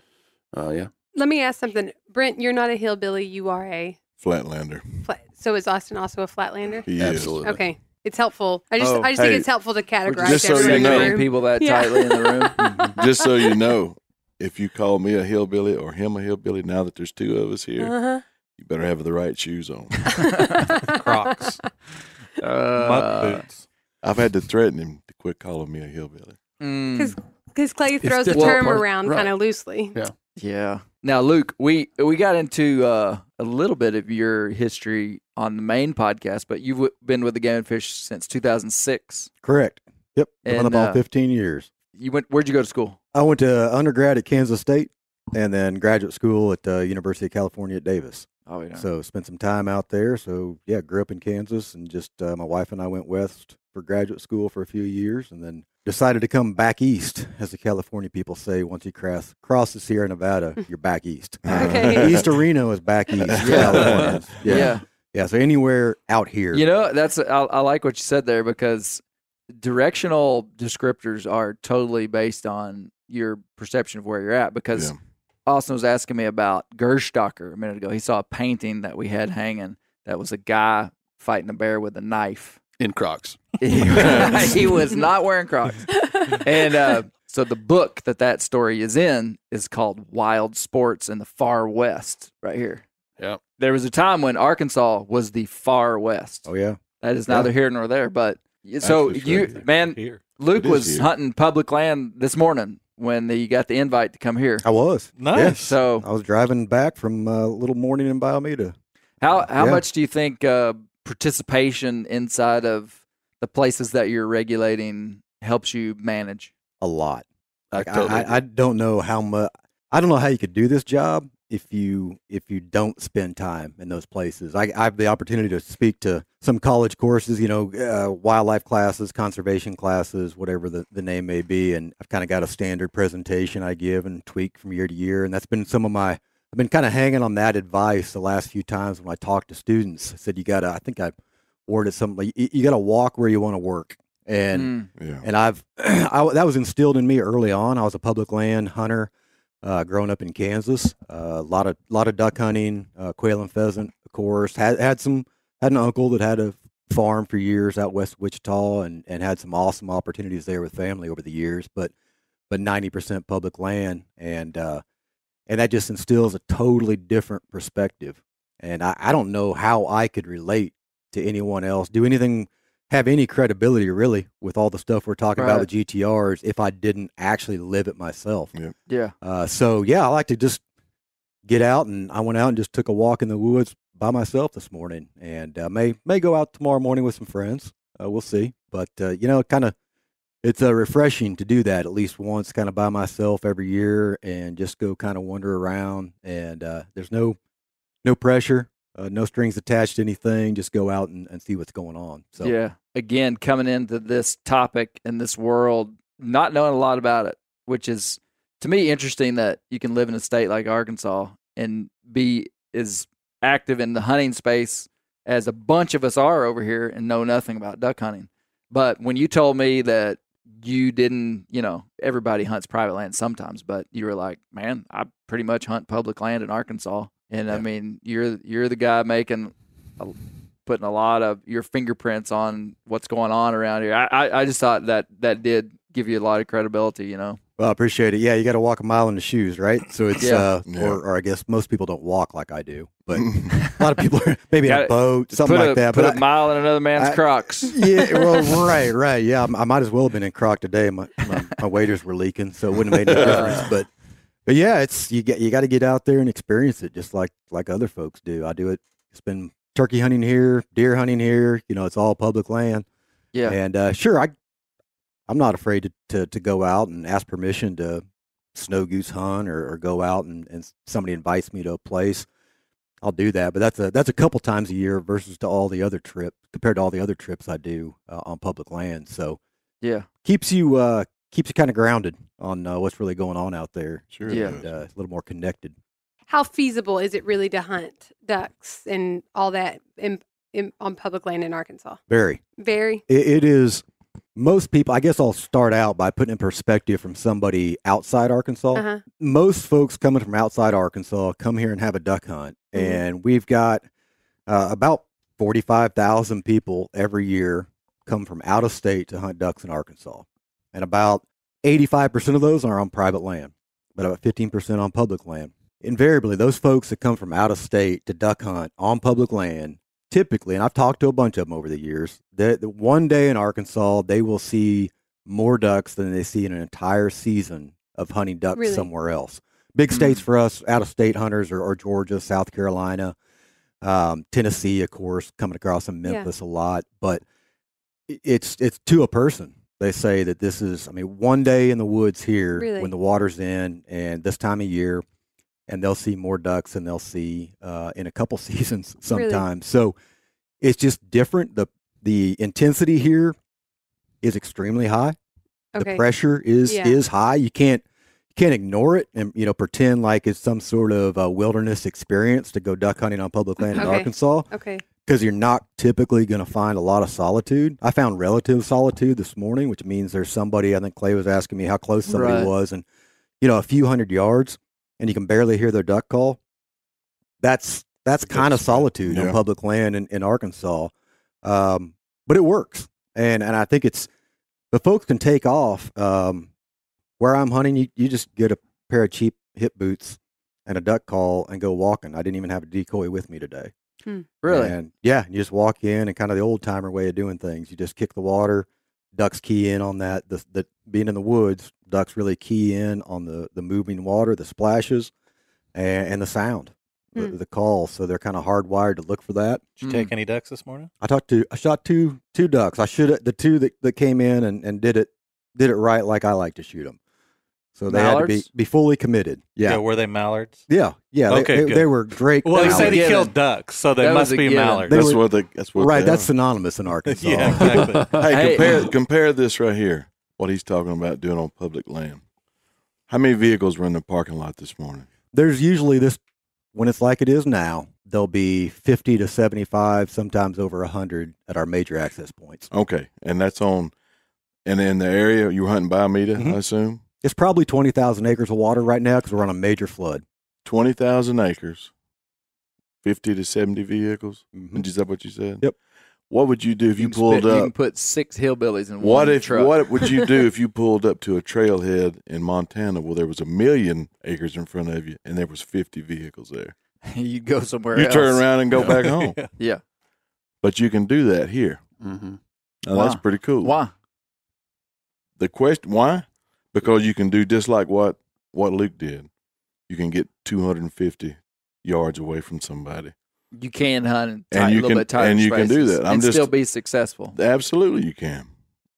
uh yeah. Let me ask something. Brent, you're not a hillbilly. You are a Flatlander. flat. So is Austin also a flatlander? He Absolutely. Okay. It's helpful. I just, Oh, I just think it's helpful to categorize just so you everybody in the know- people that Yeah. tightly in the room. is. <laughs> <laughs> Just so you know, if you call me a hillbilly or him a hillbilly, now that there's two of us here, Uh-huh. you better have the right shoes on. <laughs> Crocs, Uh, mud boots. I've had to threaten him to quit calling me a hillbilly. mm, Because because Clay throws the different. term Well, around right. kind of loosely. Yeah. Yeah. Now, Luke, we we got into uh, a little bit of your history on the main podcast, but you've been with the Game and Fish since 2006. Correct. Yep. And, on uh, 15 years. You went? Where'd you go to school? I went to undergrad at Kansas State and then graduate school at uh, University of California at Davis. Oh, yeah. So spent some time out there. So yeah, grew up in Kansas and just uh, my wife and I went west for graduate school for a few years and then decided to come back east, as the California people say. Once you cross cross the Sierra Nevada, <laughs> you're back east. <laughs> Okay. east of Reno is back <laughs> east. for yeah. yeah, yeah. So anywhere out here. You know, that's I, I like what you said there because directional descriptors are totally based on your perception of where you're at. Because Yeah. Austin was asking me about Gerstäcker a minute ago. He saw a painting that we had hanging that was a guy fighting a bear with a knife. In Crocs. <laughs> <laughs> he was not wearing Crocs. And uh, so the book that that story is in is called Wild Sports in the Far West, right here. Yeah. There was a time when Arkansas was the Far West. Oh yeah. That is neither here nor there. But so you, right man, Here. Luke was here. hunting public land this morning when you got the invite to come here. I was. Nice. Yeah. So I was driving back from a little morning in Bayou Meto. how how Yeah. much do you think uh, participation inside of the places that you're regulating helps you manage? A lot. I Like, I, totally I, I don't know how much. I don't know how you could do this job if you if you don't spend time in those places. I, I have the opportunity to speak to some college courses, you know, uh, wildlife classes, conservation classes, whatever the, the name may be, and I've kind of got a standard presentation I give and tweak from year to year, and that's been some of my. I've been kind of hanging on that advice the last few times when I talk to students. I said you got to. I think I worded something like you, you got to walk where you want to work, and Mm. Yeah. and I've <clears throat> I, that was instilled in me early on. I was a public land hunter, uh, growing up in Kansas. Uh, a lot of lot of duck hunting, uh, quail and pheasant, of course. Had had some had an uncle that had a farm for years out west Wichita, and and had some awesome opportunities there with family over the years. But but ninety percent public land, and uh, and that just instills a totally different perspective. And I, I don't know how I could relate to anyone else, do anything have any credibility really with all the stuff we're talking about with GTRs if I didn't actually live it myself. Yeah. Uh, so yeah, I like to just get out, and I went out and just took a walk in the woods by myself this morning, and uh, may may go out tomorrow morning with some friends. Uh, we'll see, but uh, you know, kind of. It's uh, refreshing to do that at least once, kind of by myself every year, and just go kind of wander around. And uh, there's no no pressure, uh, no strings attached to anything. Just go out and, and see what's going on. So Yeah. Again, coming into this topic and this world, not knowing a lot about it, which is to me interesting that you can live in a state like Arkansas and be as active in the hunting space as a bunch of us are over here and know nothing about duck hunting. But when you told me that you didn't, you know, everybody hunts private land sometimes, but you were like, man, I pretty much hunt public land in Arkansas, and I mean, you're you're the guy making, a, putting a lot of your fingerprints on what's going on around here. I, I I just thought that that did give you a lot of credibility, you know. Well, I appreciate it. Yeah, you got to walk a mile in the shoes, right? So it's, Yeah. uh, Yeah. or, or I guess most people don't walk like I do, but <laughs> a lot of people are <laughs> maybe in a boat, something like a, that. Put But a mile in another man's I- Crocs. <laughs> yeah, well, right, right. Yeah, I might as well have been in Croc today. My, my, my waders were leaking, so it wouldn't have made any difference. But, but yeah, it's you get you got to get out there and experience it, just like like other folks do. I do it. It's been turkey hunting here, deer hunting here. You know, it's all public land. Yeah. And uh, sure, I I'm not afraid to, to to go out and ask permission to snow goose hunt or, or go out and, and somebody invites me to a place. I'll do that, but that's a that's a couple times a year versus to all the other trips compared to all the other trips I do uh, on public land. So Yeah. keeps you uh, keeps you kind of grounded on uh, what's really going on out there. Sure. Yeah. And, uh, a little more connected. How feasible is it really to hunt ducks and all that in, in, on public land in Arkansas? Very. Very. It, it is. Most people. I guess I'll start out by putting in perspective from somebody outside Arkansas. Uh huh. most folks coming from outside Arkansas come here and have a duck hunt, Mhm. and we've got uh, about forty-five thousand people every year come from out of state to hunt ducks in Arkansas, and about eighty-five percent of those are on private land, but about fifteen percent on public land. Invariably, those folks that come from out of state to duck hunt on public land, typically, and I've talked to a bunch of them over the years, that one day in Arkansas they will see more ducks than they see in an entire season of hunting ducks Really? somewhere else. Big states for us, out of state hunters, or, or Georgia, South Carolina, um, Tennessee, of course, coming across in Yeah. Memphis a lot. But it's it's to a person. They say that this is, I mean, one day in the woods here Really? when the water's in, and this time of year, and they'll see more ducks than they'll see uh, in a couple <laughs> seasons Really? sometimes. So it's just different. the The intensity here is extremely high Okay. the pressure is Yeah. is high. You can't you can't ignore it and you know pretend like it's some sort of wilderness experience to go duck hunting on public land in <laughs> Okay. Arkansas Okay. Because you're not typically going to find a lot of solitude. I found relative solitude this morning, which means there's somebody. I think Clay was asking me how close somebody Right. was, and you know a few hundred yards, and you can barely hear their duck call. That's that's kind of solitude on public land in, in Arkansas, um, but it works, and and I think it's the folks can take off. Um, where I'm hunting, you, you just get a pair of cheap hip boots and a duck call and go walking. I didn't even have a decoy with me today. Really? And yeah, you just walk in and kind of the old timer way of doing things. You just kick the water, ducks key in on that. The, the being in the woods, ducks really key in on the the moving water, the splashes, and, and the sound, the, Hmm. the call. So they're kind of hardwired to look for that. Did you Mm. take any ducks this morning? I talked to I shot two two ducks. I should the two that, that came in and, and did it did it right like I like to shoot them. So they had to be be fully committed. Yeah, were they mallards? yeah, yeah. they- Okay, they, good. they were great. Well, he That said he killed ducks, so they That was must a be given. mallards. They That's were- what they. That's what. right. they That's are. synonymous in Arkansas. yeah, exactly. <laughs> Hey, Hey. compare compare this right here. What he's talking about doing on public land. How many vehicles were in the parking lot this morning? there's usually this when it's like it is now there'll be 50 to 75 sometimes over 100 at our major access points Okay, and that's on, and in the area you were hunting Bayou Meto, Mhm. I assume it's probably 20000 acres of water right now because we're on a major flood twenty thousand acres, fifty to seventy vehicles. Mhm. Is that what you said? Yep. What would you do if you, can pulled spit- You up? can put six hillbillies in what one if? truck. What would you do if you <laughs> pulled up to a trailhead in Montana where there was a million acres in front of you and there was fifty vehicles there? <laughs> You'd go somewhere You else. turn around and go back home. <laughs> Yeah. But you can do that here. Mm-hmm. Now, that's pretty cool. Why? The question why? Because you can do just like what what Luke did. You can get 250 yards away from somebody. You can hunt in And tight, you little can- and you can do that. I'm and just- still be successful. Absolutely, you can.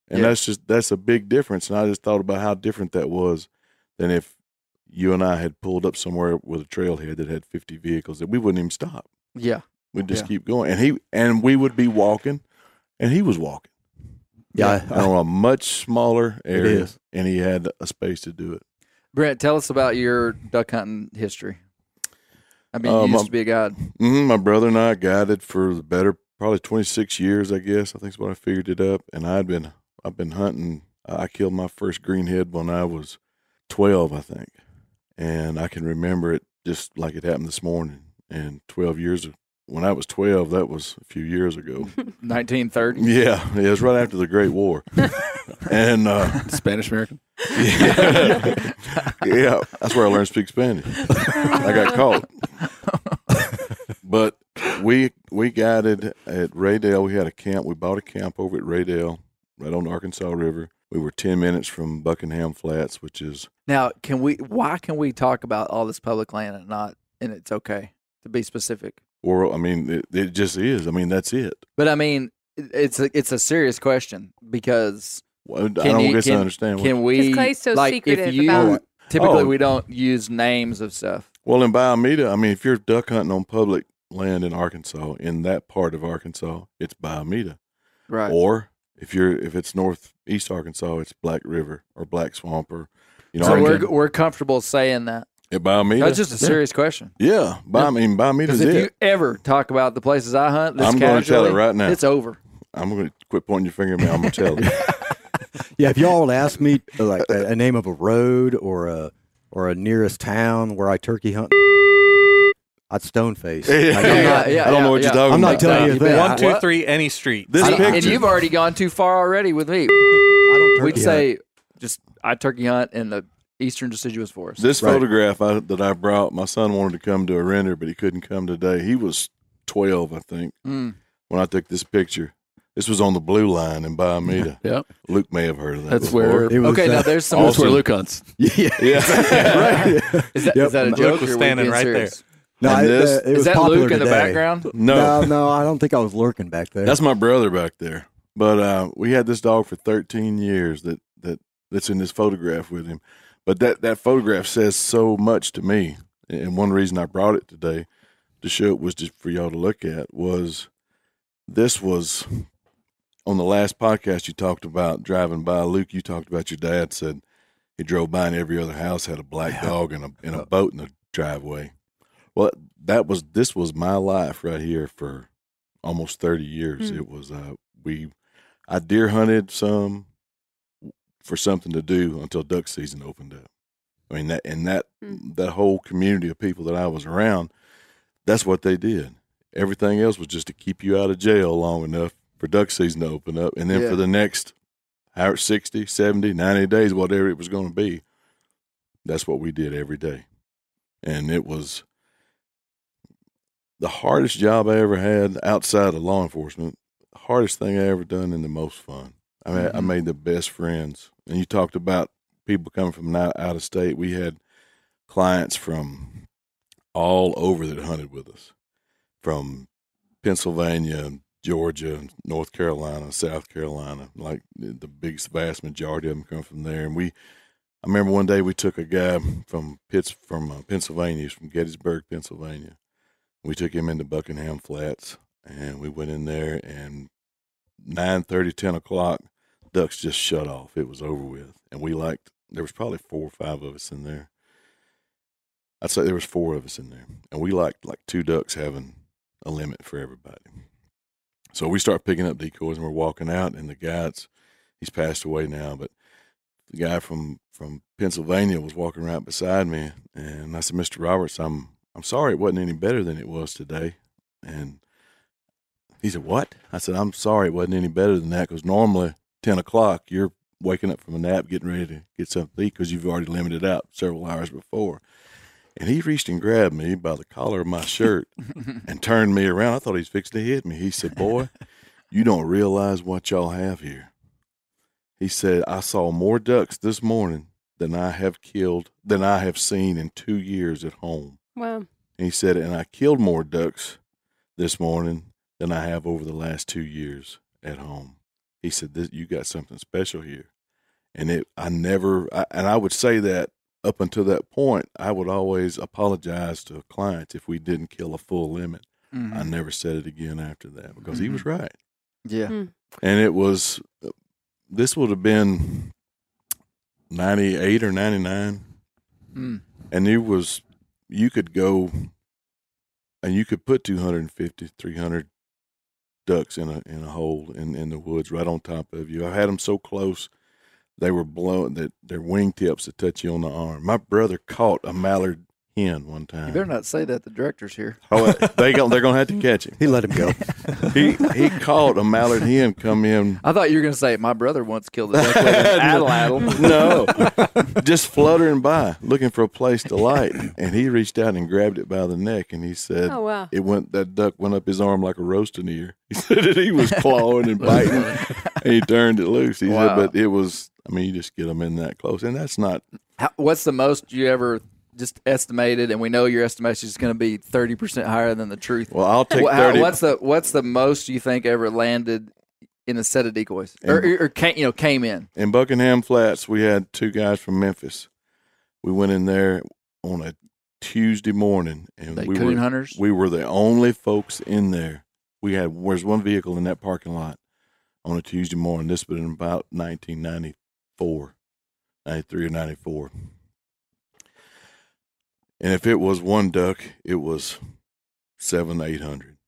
And Yeah. that's just that's a big difference. And I just thought about how different that was than if you and I had pulled up somewhere with a trailhead that had 50 vehicles that we wouldn't even stop. Yeah. We'd just Yeah. keep going, and he and we would be walking, and he was walking yeah, I- on a much smaller area, is. and he had a space to do it. Brent, tell us about your duck hunting history. I mean, Uh, you my- used to be a guide. hmm My brother and I guided for the better, probably 26 years, I guess. I think is what I figured it up. And I'd been, I've been hunting I killed my first greenhead when I was 12, I think. And I can remember it just like it happened this morning. And 12 years, when I was 12, that was a few years ago. <laughs> 1930. yeah, it was right after the Great War. <laughs> and uh, Spanish American. yeah, <laughs> yeah, that's where I learned to speak Spanish. I got caught. But we we guided at Reydell. We had a camp. We bought a camp over at Reydell, right on the Arkansas River. We were ten minutes from Buckingham Flats, which is Now, can we? Why can we talk about all this public land and not? And it's okay to be specific. Or I mean, it, it just is. I mean, that's it. But I mean, it's a, it's a serious question because Well, I don't you- guess can- I understand. can we? Clay's so like, secretive if you, about- oh. Typically, Oh. we don't use names of stuff. Well, in Bayou Meto, I mean, if you're duck hunting on public land in Arkansas, in that part of Arkansas, it's Bayou Meto. Right. Or if you're if it's northeast Arkansas, it's Black River or Black Swamp or you know so we're we're comfortable saying that. At Bayou Meto. That's just a yeah. serious question. Yeah, Bi- I mean Bayou Meto's Because if it. you ever talk about the places I hunt, this I'm gonna tell it right now. It's over. I'm going to quit pointing your finger at me. I'm going to tell you. <laughs> Yeah, if y'all would ask me uh, like a, a name of a road or a or a nearest town where I turkey hunt, I'd stone face. Yeah, Like, I'm yeah, not, yeah. I don't know what you're talking about. I'm not about. telling you a You thing. bet. One, two, three, any street. This See, picture. and you've already gone too far already with me. I don't We'd hunt. say just I turkey hunt in the eastern deciduous forest. This Right. photograph I, that I brought, my son wanted to come to a render, but he couldn't come today. He was 12, I think, Mm. when I took this picture. This was on the blue line in Bayou Meto. <laughs> Yep. Luke may have heard of that. That's before. where It was, okay, uh, now there's some. that's where Awesome. Luke hunts. <laughs> yeah, Yeah. <laughs> right. Is that, Yep. is that a Luke was or are we standing being right there. No, And it, this- uh, it Is was that popular Luke in the background? no, No, no, I don't think I was lurking back there. that's my brother back there. But uh, we had this dog for 13 years that, that that's in this photograph with him. But that, that photograph says so much to me. And one reason I brought it today to show it was just for y'all to look at was this was on the last podcast you talked about driving by. Luke, you talked about your dad said he drove by and every other house had a black dog and a and a boat in the driveway. Well, that was this was my life right here for almost thirty years. Hmm. It was uh we I deer hunted some for something to do until duck season opened up. I mean that and that Hmm. that whole community of people that I was around, that's what they did. Everything else was just to keep you out of jail long enough for duck season to open up. And then Yeah. for the next however, 60, 70, 90 days, whatever it was going to be, that's what we did every day. And it was the hardest job I ever had outside of law enforcement, hardest thing I ever done and the most fun. I mean, I Mhm. made the best friends. And you talked about people coming from out, of state. We had clients from all over that hunted with us, from Pennsylvania, Georgia, North Carolina, South Carolina. Like the biggest, vast majority of them come from there. And we, I remember one day we took a guy from Pitts from uh, Pennsylvania, from Gettysburg, Pennsylvania. We took him into Buckingham Flats, and we went in there. And nine thirty, ten o'clock, ducks just shut off. It was over with, and we liked. There was probably four or five of us in there. I'd say there was four of us in there, and we liked like two ducks having a limit for everybody. So we start picking up decoys, and we're walking out, and the guy's he's passed away now, but the guy from from Pennsylvania was walking right beside me, and I said, "Mr. Roberts, I'm I'm sorry it wasn't any better than it was today," and he said, "What?" I said, "I'm sorry it wasn't any better than that because normally ten o'clock you're waking up from a nap, getting ready to get something to eat because you've already limited out several hours before." And he reached and grabbed me by the collar of my shirt <laughs> and turned me around. I thought he was fixing to hit me. He said, Boy, you don't realize what y'all have here. He said, I saw more ducks this morning than I have killed, than I have seen in two years at home. Wow. And he said, and I killed more ducks this morning than I have over the last two years at home. He said, this, you got something special here. And it, I never, I, and I would say that up until that point, I would always apologize to clients if we didn't kill a full limit. Mhm. I never said it again after that because he was right. Yeah. And it was, this would have been 98 or 99 Mm. and it was you could go and you could put 250 300 ducks in a in a hole in in the woods right on top of you i had them so close they were blowing that their wingtips that touch you on the arm. My brother caught a mallard hen one time. You better not say that. The director's here. Oh, they go, they're gonna have to catch him. He let him go. He he caught a mallard hen come in. I thought you were going to say my brother once killed a duck with an <laughs> atlatl. No, just fluttering by, looking for a place to light, and he reached out and grabbed it by the neck, and he said, Oh wow. "It went that duck went up his arm like a roasting ear." He <laughs> said that he was clawing and biting, and he turned it loose. He Wow. said, "But it was, I mean, you just get them in that close, and that's not How, what's the most you ever just estimated? And we know your estimation is going to be thirty percent higher than the truth. well. I'll take Wha- how- thirty. what's the what's the most you think ever landed in a set of decoys, or, or, or came, you know came in? in Buckingham Flats, we had two guys from Memphis. We went in there on a Tuesday morning, and we coon were hunters. we were the only folks in there. We had there's one vehicle in that parking lot on a Tuesday morning. This was in about 1994, 93 or 94. And if it was one duck, it was seven, eight hundred.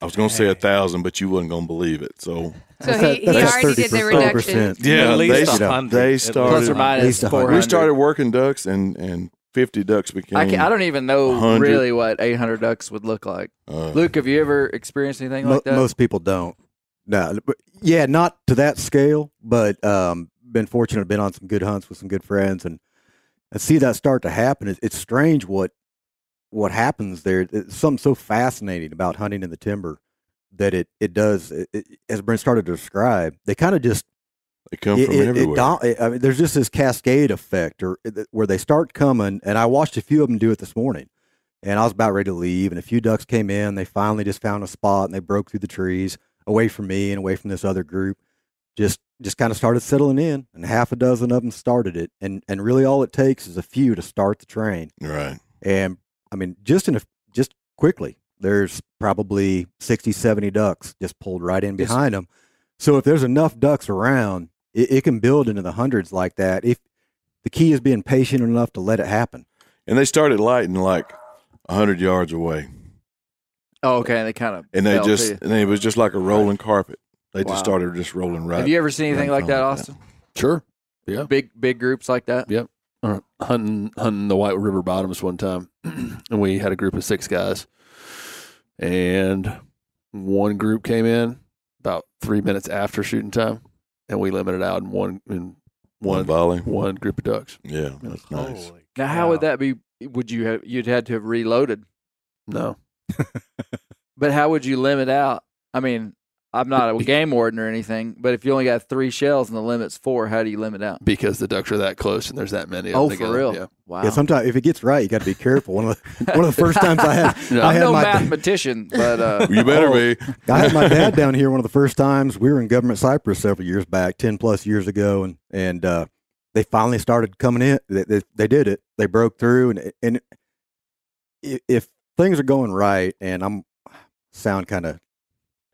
I was going to say a thousand, but you wasn't going to believe it. So So That's he, that- he that's already did the reduction. yeah, At least they, a st- they started. Plus or minus least a hundred. four we started working ducks, and and fifty ducks became. I, can, I don't even know 100. really what 800 ducks would look like. uh, Luke, have you ever experienced anything Mo- like that? Most people don't. No, but yeah, not to that scale, but um, been fortunate, been on some good hunts with some good friends, and and see that start to happen. It, it's strange what what happens there. It's something so fascinating about hunting in the timber that it it does. It, it, as Brent started to describe, they kind of just they come from it- it everywhere. I mean, there's just this cascade effect, or uh, where they start coming. And I watched a few of them do it this morning, and I was about ready to leave, and a few ducks came in. They finally just found a spot, and they broke through the trees away from me and away from this other group. Just just kind of started settling in, and half a dozen of them started it, and and really all it takes is a few to start the train. right. And I mean, just in a just quickly, there's probably 60, 70 ducks just pulled right in Just- behind them. So if there's enough ducks around, it, it can build into the hundreds like that. If the key is being patient enough to let it happen. And they started lighting like hundred yards away, oh, okay. And they kind of and they just you. and it was just like a rolling carpet. They Wow. just started just rolling right. Have you ever seen anything right like that, from it. Austin? Sure. Yeah. Big big groups like that. Yep. Uh, hunting hunting the White River bottoms one time, <clears throat> and we had a group of six guys, and one group came in about three minutes after shooting time, and we limited out in one in one one volley? one group of ducks. Yeah, that's nice. Holy Now, how would that be? Would you have you'd had to have reloaded? No, <laughs> But how would you limit out? I mean, I'm not a game warden or anything, but if you only got three shells and the limit's four, how do you limit out? because the ducks are that close, and there's that many. Of Oh, them for together. real? Yeah. Wow. Yeah, sometimes if it gets right, you got to be careful. One of the one of the first times I had <laughs> No. I I'm no my mathematician, but uh, You better Oh. be. I had my dad down here one of the first times. We were in government Cypress several years back, ten plus years ago, and and uh, they finally started coming in. They, they, they did it. They broke through, and and if things are going right, and I'm sound kind of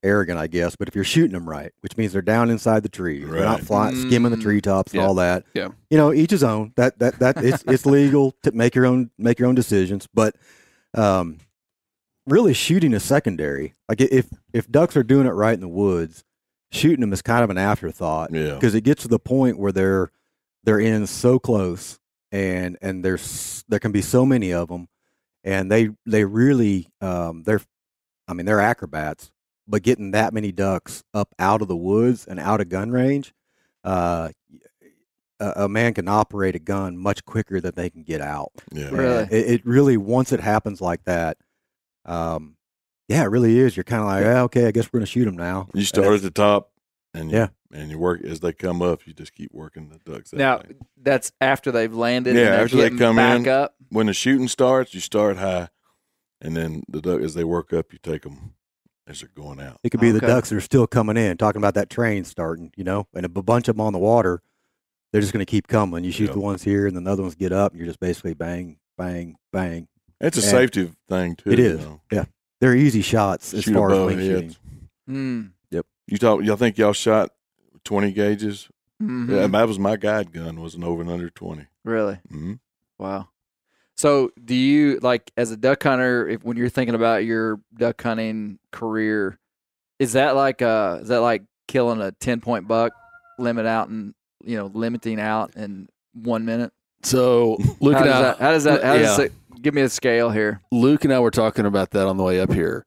arrogant, I guess, but if you're shooting them right, which means they're down inside the trees, they're not Right. flying, skimming the Mm. treetops and Yeah. all that. Yeah. you know, each his own. That that that it's it's legal to make your own make your own decisions, but um, really shooting is secondary. Like if if ducks are doing it right in the woods, shooting them is kind of an afterthought Yeah. because it gets to the point where they're they're in so close and and there's there can be so many of them and they they really um they're I mean they're acrobats but getting that many ducks up out of the woods and out of gun range uh a, a man can operate a gun much quicker than they can get out Yeah. Really? it, it really once it happens like that um yeah it really is you're kind of like yeah, okay i guess we're gonna shoot them now You start at the top, and you, Yeah. and you work as they come up. You just keep working the ducks. That now way. that's after they've landed. Yeah, and after they come back in. up. when the shooting starts, you start high, and then the duck as they work up, you take them as they're going out. It could be the ducks that are still coming in, talking about that train starting, you know, and a bunch of them on the water. They're just going to keep coming. You shoot Yep. the ones here, and then the other ones get up, and you're just basically bang, bang, bang. It's a And- safety thing too. It is. you is. know. They're easy shots as Shoot far as above wing shooting. Mm. Yep. You talk. Y'all think y'all shot twenty gauges? Mhm. Yeah, that was my guide gun. Was an over and under twenty. Really? Mm-hmm. Wow. So, do you like as a duck hunter, if when you're thinking about your duck hunting career, is that like uh is that like killing a ten point buck, limit out and you know, limiting out in one minute? So <laughs> Luke how and does I, that, how does that? How does yeah. it, give me a scale here. Luke and I were talking about that on the way up here.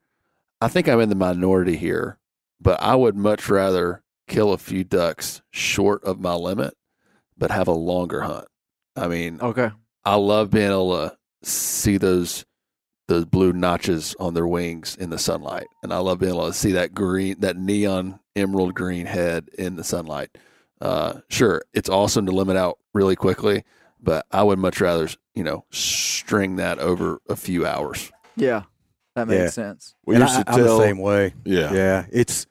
I think I'm in the minority here, but I would much rather kill a few ducks short of my limit, but have a longer hunt. I mean, Okay. I love being able to see those those blue notches on their wings in the sunlight, and I love being able to see that green, that neon emerald green head in the sunlight. Uh, sure, it's awesome to limit out really quickly, but I would much rather, you know, string that over a few hours. Yeah, that makes Yeah. sense. We And used I, to I'm the same way. yeah, Yeah, it's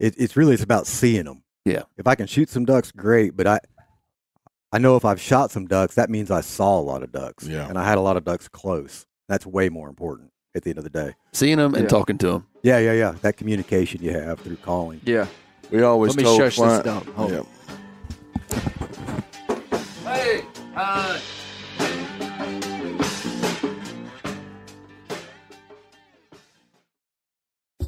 it, it's really it's about seeing them. Yeah. If I can shoot some ducks, great. But I I know if I've shot some ducks, that means I saw a lot of ducks. Yeah. And I had a lot of ducks close. That's way more important at the end of the day. Seeing them and Yeah. talking to them. Yeah, yeah, yeah. That communication you have through calling. Yeah. we always Let me told shush this client- dog. Hold yeah. Hey, uh,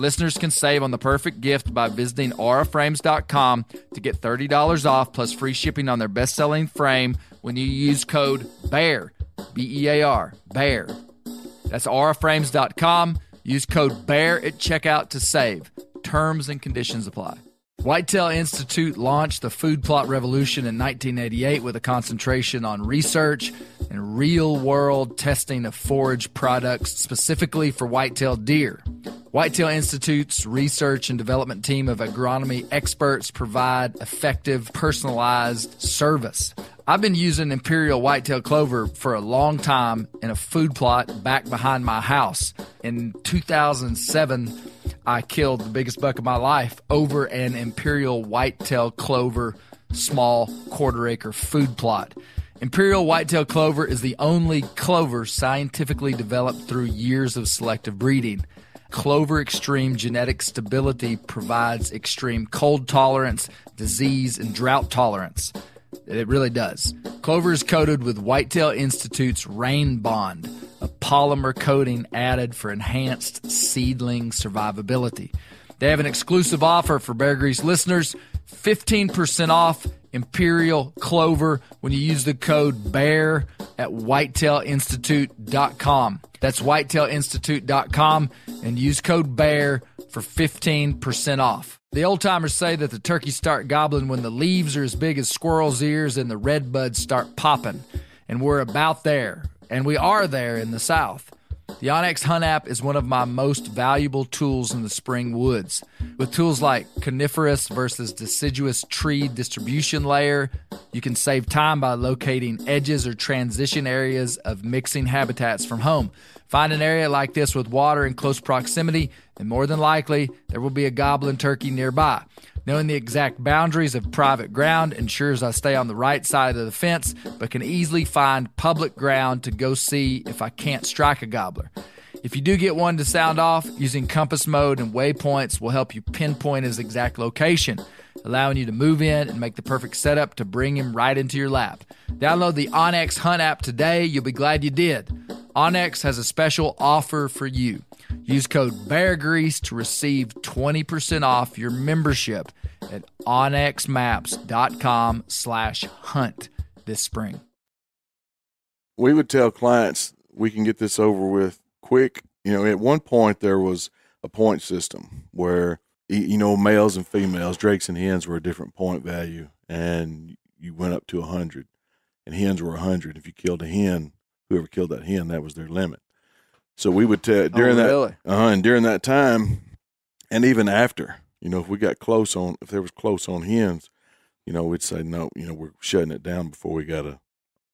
Listeners can save on the perfect gift by visiting auraframes.com to get $30 off plus free shipping on their best selling frame when you use code BEAR, B E A R, BEAR. That's auraframes.com. Use code BEAR at checkout to save. Terms and conditions apply. Whitetail Institute launched the food plot revolution in 1988 with a concentration on research and real world testing of forage products specifically for whitetail deer. Whitetail Institute's research and development team of agronomy experts provide effective, personalized service. I've been using Imperial Whitetail Clover for a long time in a food plot back behind my house. In 2007, I killed the biggest buck of my life over an Imperial Whitetail Clover small quarter acre food plot. Imperial Whitetail Clover is the only clover scientifically developed through years of selective breeding. Clover Extreme genetic stability provides extreme cold tolerance, disease, and drought tolerance. It really does. Clover is coated with Whitetail Institute's Rain Bond, a polymer coating added for enhanced seedling survivability. They have an exclusive offer for Bear Grease listeners 15% off Imperial Clover when you use the code BEAR at whitetailinstitute.com. That's whitetailinstitute.com and use code BEAR for 15% off. The old timers say that the turkeys start gobbling when the leaves are as big as squirrels' ears and the red buds start popping. And we're about there. And we are there in the South. The onX Hunt app is one of my most valuable tools in the spring woods. With tools like coniferous versus deciduous tree distribution layer, you can save time by locating edges or transition areas of mixing habitats from home. Find an area like this with water in close proximity, and more than likely, there will be a goblin turkey nearby. Knowing the exact boundaries of private ground ensures I stay on the right side of the fence, but can easily find public ground to go see if I can't strike a gobbler. If you do get one to sound off, using compass mode and waypoints will help you pinpoint his exact location, allowing you to move in and make the perfect setup to bring him right into your lap. Download the onX Hunt app today. You'll be glad you did. onX has a special offer for you. Use code BEARGREASE to receive 20% off your membership at onxmaps.com slash hunt this spring. we would tell clients we can get this over with quick. You know, at one point there was a point system where you know males and females, drakes and hens were a different point value, and you went up to a hundred, and hens were a hundred. If you killed a hen, whoever killed that hen, that was their limit. So we would tell during that really? uh, and during that time, and even after, you know, if we got close on, if there was close on hens, you know, we'd say no, you know, we're shutting it down before we got a,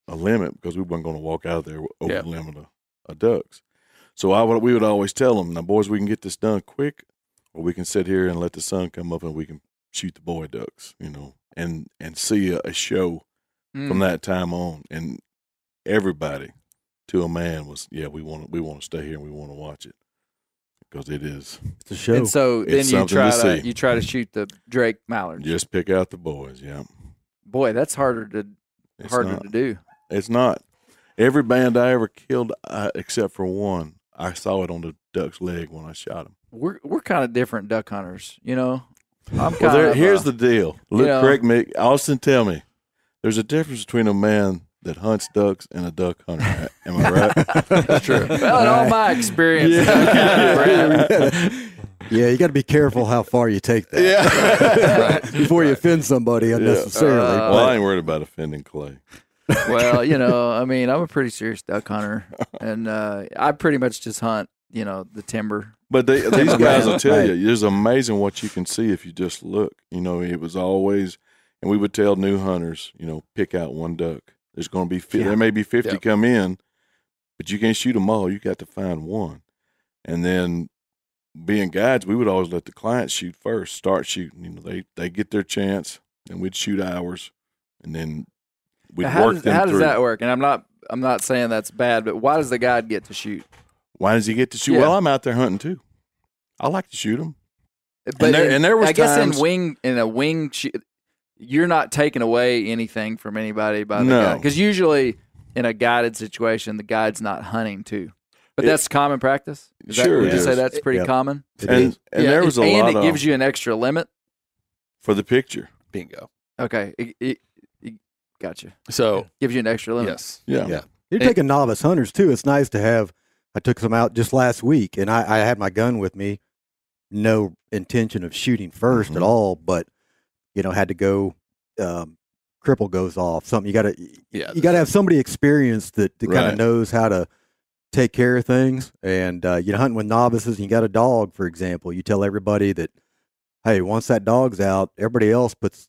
a limit because we weren't going to walk out of there over Yeah. the limit of, of ducks. So I would, we would always tell them, now boys, we can get this done quick, or we can sit here and let the sun come up and we can shoot the boy ducks, you know, and and see a, a show Mm. from that time on, and everybody to a man was, yeah, we want to, we want to stay here and we want to watch it because it is It's a show. And so then you try to to, you try to shoot the Drake mallards. just pick out the boys, yeah. Boy, that's harder to It's harder not. to do. It's not. Every band I ever killed, uh, except for one, I saw it on the duck's leg when I shot him. We're we're kind of different duck hunters, you know. I'm kind Well, there, of here's uh, the deal. Look, know- correct me, Austin. Tell me, there's a difference between a man that hunts ducks and a duck hunter. Am I right? <laughs> That's true. <laughs> Well, in all my experience, yeah, <laughs> Yeah, you got to be careful how far you take that yeah. before you offend somebody unnecessarily. Uh, well, I ain't worried about offending Clay. Well, you know, <laughs> I mean, I'm a pretty serious duck hunter, and uh, I pretty much just hunt, you know, the timber. But they, <laughs> these guys will tell Right. you, it's amazing what you can see if you just look. You know, it was always, and we would tell new hunters, you know, pick out one duck. There's going to be, fi- Yeah. there may be 50 Yeah. come in, but you can't shoot them all. You got to find one. And then being guides, we would always let the clients shoot first, start shooting. You know, they, they get their chance, and we'd shoot ours, and then we'd how work does, them how through. does that work? And I'm not I'm not saying that's bad, but why does the guide get to shoot? Why does he get to shoot? Yeah. Well, I'm out there hunting too. I like to shoot them. But there- in- and there was I guess times- in wing in a wing, you're not taking away anything from anybody by the No. guide because usually in a guided situation, the guide's not hunting too. But It- that's common practice. Is that, Sure would it you say that's pretty Yeah. common? It and is. and Yeah, there was a and lot it of gives you an extra limit. for the picture. Bingo. Okay, it, it, it- gotcha. So Gives you an extra limit. yes, Yeah. Yeah. You're Hey. taking novice hunters too. It's nice to have. I took some out just last week, and I, I had my gun with me. No intention of shooting 1st Mhm. at all, but you know, had to go. Um, cripple goes off. Something you got to yeah. you got to have somebody experienced that, that kind of knows how to take care of things. And uh, you know, hunting with novices, and you got a dog, for example. You tell everybody that, hey, once that dog's out, everybody else puts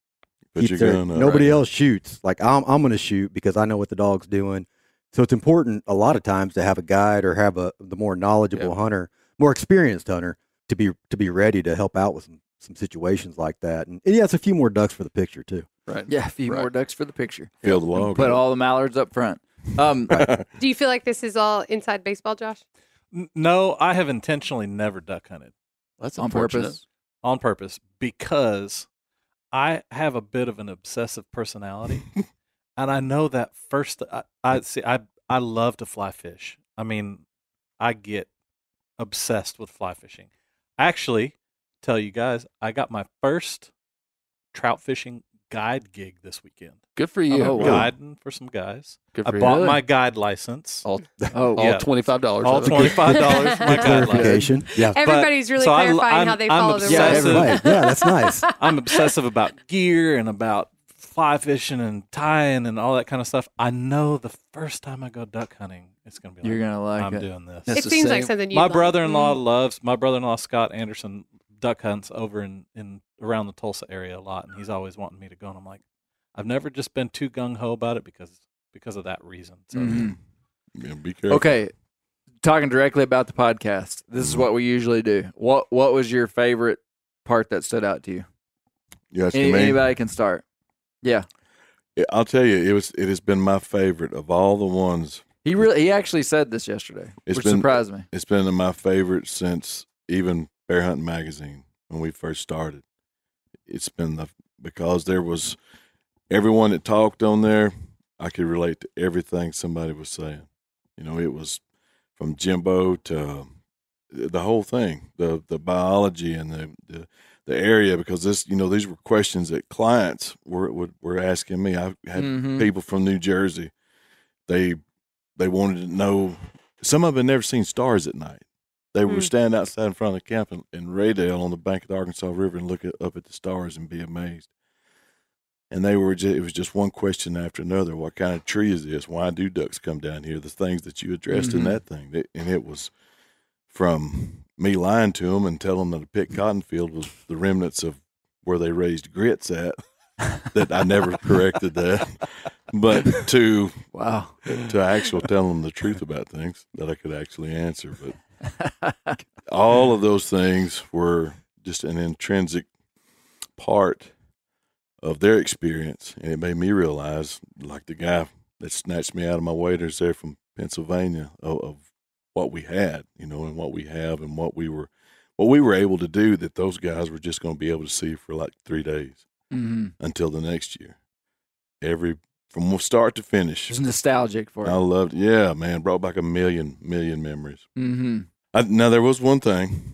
Put keeps your their- gun up. nobody else shoots. Like I'm, I'm going to shoot because I know what the dog's doing. So it's important a lot of times to have a guide or have a the more knowledgeable Yeah. hunter, more experienced hunter to be to be ready to help out with some some situations like that. And, and yeah, it's a few more ducks for the picture too. right. Yeah, a few Right. more ducks for the picture. Fill the And log. Put all the mallards up front. Um, <laughs> Do you feel like this is all inside baseball, Josh? No, I have intentionally never duck hunted That's on purpose. on purpose because I have a bit of an obsessive personality, <laughs> and I know that first. I, I see. I I love to fly fish. I mean, I get obsessed with fly fishing. Actually, tell you guys, I got my first trout fishing guide gig this weekend. Good for you. Oh, wow. Guiding for some guys. Good I for you. I bought my guide license. all, <laughs> oh, all yeah. twenty five dollars. All twenty five dollars <laughs> for my Good guide license. clarification. Yeah. Everybody's really so clarifying I'm- how they I'm follow their Yeah, rules. right. Yeah, that's nice. <laughs> I'm obsessive about gear and about fly fishing and tying and all that kind of stuff. I know the first time I go duck hunting, it's gonna be like You're gonna like I'm it. doing this. That's It the seems like something you my brother-in-law Mm. loves my brother-in-law Scott Anderson duck hunts over in in around the Tulsa area a lot, and he's always wanting me to go. And I'm like, I've never just been too gung ho about it because because of that reason. So Mhm. Yeah, be careful. Okay, talking directly about the podcast. This is what we usually do. What What was your favorite part that stood out to you? You asking Any, anybody can start. Yeah, Yeah, I'll tell you, it was. It has been my favorite of all the ones. he really he actually said this yesterday, It's which been- surprised me. It's been my favorite since even Bear Hunting Magazine when we first started. It's been the because there was everyone that talked on there. I could relate to everything somebody was saying. You know, it was from Jimbo to the whole thing, the the biology and the the, the area. Because this, you know, these were questions that clients were were, were asking me. I had Mhm. people from New Jersey. They they wanted to know. Some of them had never seen stars at night. They Hmm. would stand outside in front of the camp in, in Reydell on the bank of the Arkansas River and look at, up at the stars and be amazed. and they were just, it was just one question after another. What kind of tree is this? Why do ducks come down here? The things that you addressed in Mhm. that thing, and it was from me lying to them and telling them that a pick cotton field was the remnants of where they raised grits at. <laughs> that I never corrected that, but to <laughs> Wow. to actual telling them the truth about things that I could actually answer. But <laughs> all of those things were just an intrinsic part of their experience, and it made me realize, like the guy that snatched me out of my waders there from Pennsylvania, of, of what we had, you know, and what we have, and what we were, what we were able to do that those guys were just going to be able to see for like three days Mm-hmm. until the next year. Every from start to finish, It's nostalgic for I it. loved. Yeah, man, brought back a million million memories. Mm-hmm. I, now there was one thing.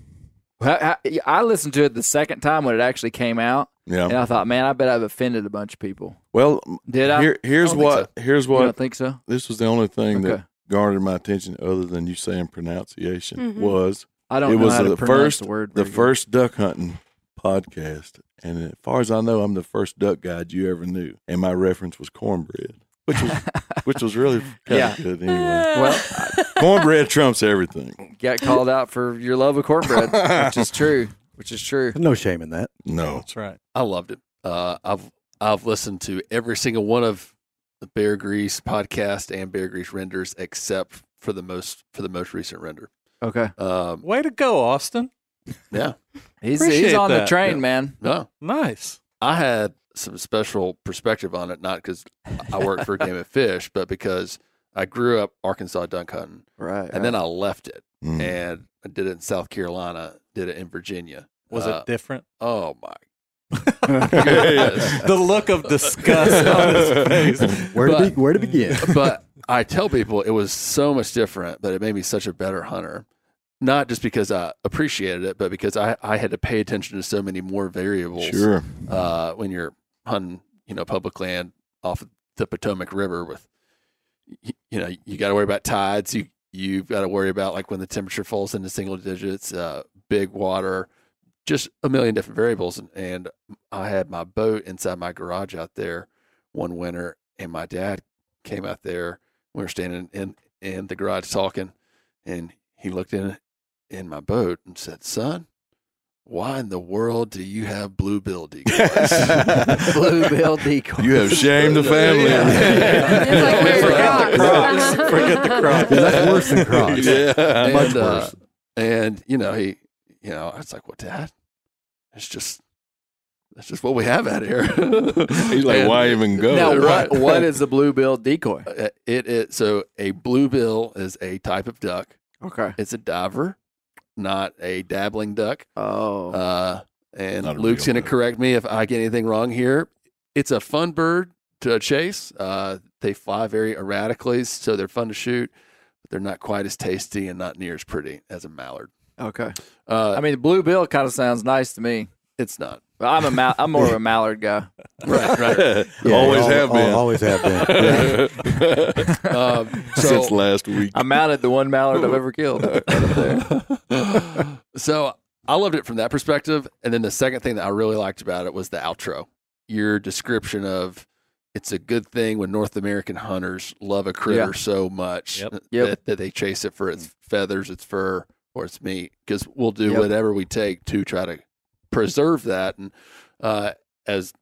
I listened to it the second time when it actually came out, Yeah. and I thought, man, I bet I've offended a bunch of people. Well, Did I? here, here's I don't think what. Here's what. don't think so? this was the only thing Okay. that garnered my attention, other than you saying pronunciation, Mhm. was I don't it know was how to the pronounce first the word. the good. first duck hunting podcast, and as far as I know, I'm the first duck guide you ever knew, and my reference was cornbread, which was <laughs> which was really kind Yeah. of good anyway. <laughs> Well, <laughs> cornbread trumps everything. got called out for your love of cornbread, which is true. Which is true. No shame in that. No, That's right. I loved it. Uh, I've I've listened to every single one of the Bear Grease podcast and Bear Grease renders, except for the most for the most recent render. Okay, Um, Way to go, Austin. Yeah, he's he's Appreciate on the that. train, Yeah. man. no, Nice. I had some special perspective on it, not because I worked for Game and Fish, but because I grew up Arkansas duck hunting, Right. and then I left it Mm. and I did it in South Carolina, did it in Virginia. Was Uh, it different? Oh my! <laughs> the look of disgust on his <laughs> face. Where to But- be, where to begin? but I tell people it was so much different, but it made me such a better hunter. Not just because I appreciated it, but because I, I had to pay attention to so many more variables. sure. Uh, when you're hunting, you know, public land off the Potomac River with, y- you know, you got to worry about tides. You you've got to worry about like when the temperature falls into single digits, uh, big water, just a million different variables. And, and I had my boat inside my garage out there one winter, and my dad came out there. We were standing in in the garage talking, and he looked in in my boat and said, "Son, why in the world do you have bluebill decoys?" <laughs> <laughs> Bluebill decoy. You have shamed the family. It's like <laughs> Forget the Crocs. Crocs. Forget the Crocs. That's worse than Crocs. yeah. Much and, uh, worse. and you know, he, you know, I was like, "Well, Dad, it's just." That's just what we have out here. He's like, And- why even go? Now, Right. what what is a bluebill decoy? Uh, It, it so a bluebill is a type of duck. Okay. It's a diver, not a dabbling duck. Oh. Uh, and Not Luke's going to correct me if I get anything wrong here. It's a fun bird to chase. Uh, they fly very erratically, so they're fun to shoot, but they're not quite as tasty and not near as pretty as a mallard. okay. Uh, I mean, bluebill kind of sounds nice to me. it's not. But I'm a mal- I'm more of a mallard guy. <laughs> Right, right. <laughs> Yeah, always al- have al- been. Always have been. <laughs> Um, so, Since last week. I mounted the one mallard I've ever killed. so I loved it from that perspective. And then the second thing that I really liked about it was the outro. Your description of it's a good thing when North American hunters love a critter Yeah. so much Yep. that, Yep. that they chase it for its feathers, its fur, or its meat. Because we'll do Yep. whatever we take to try to preserve that. And uh, as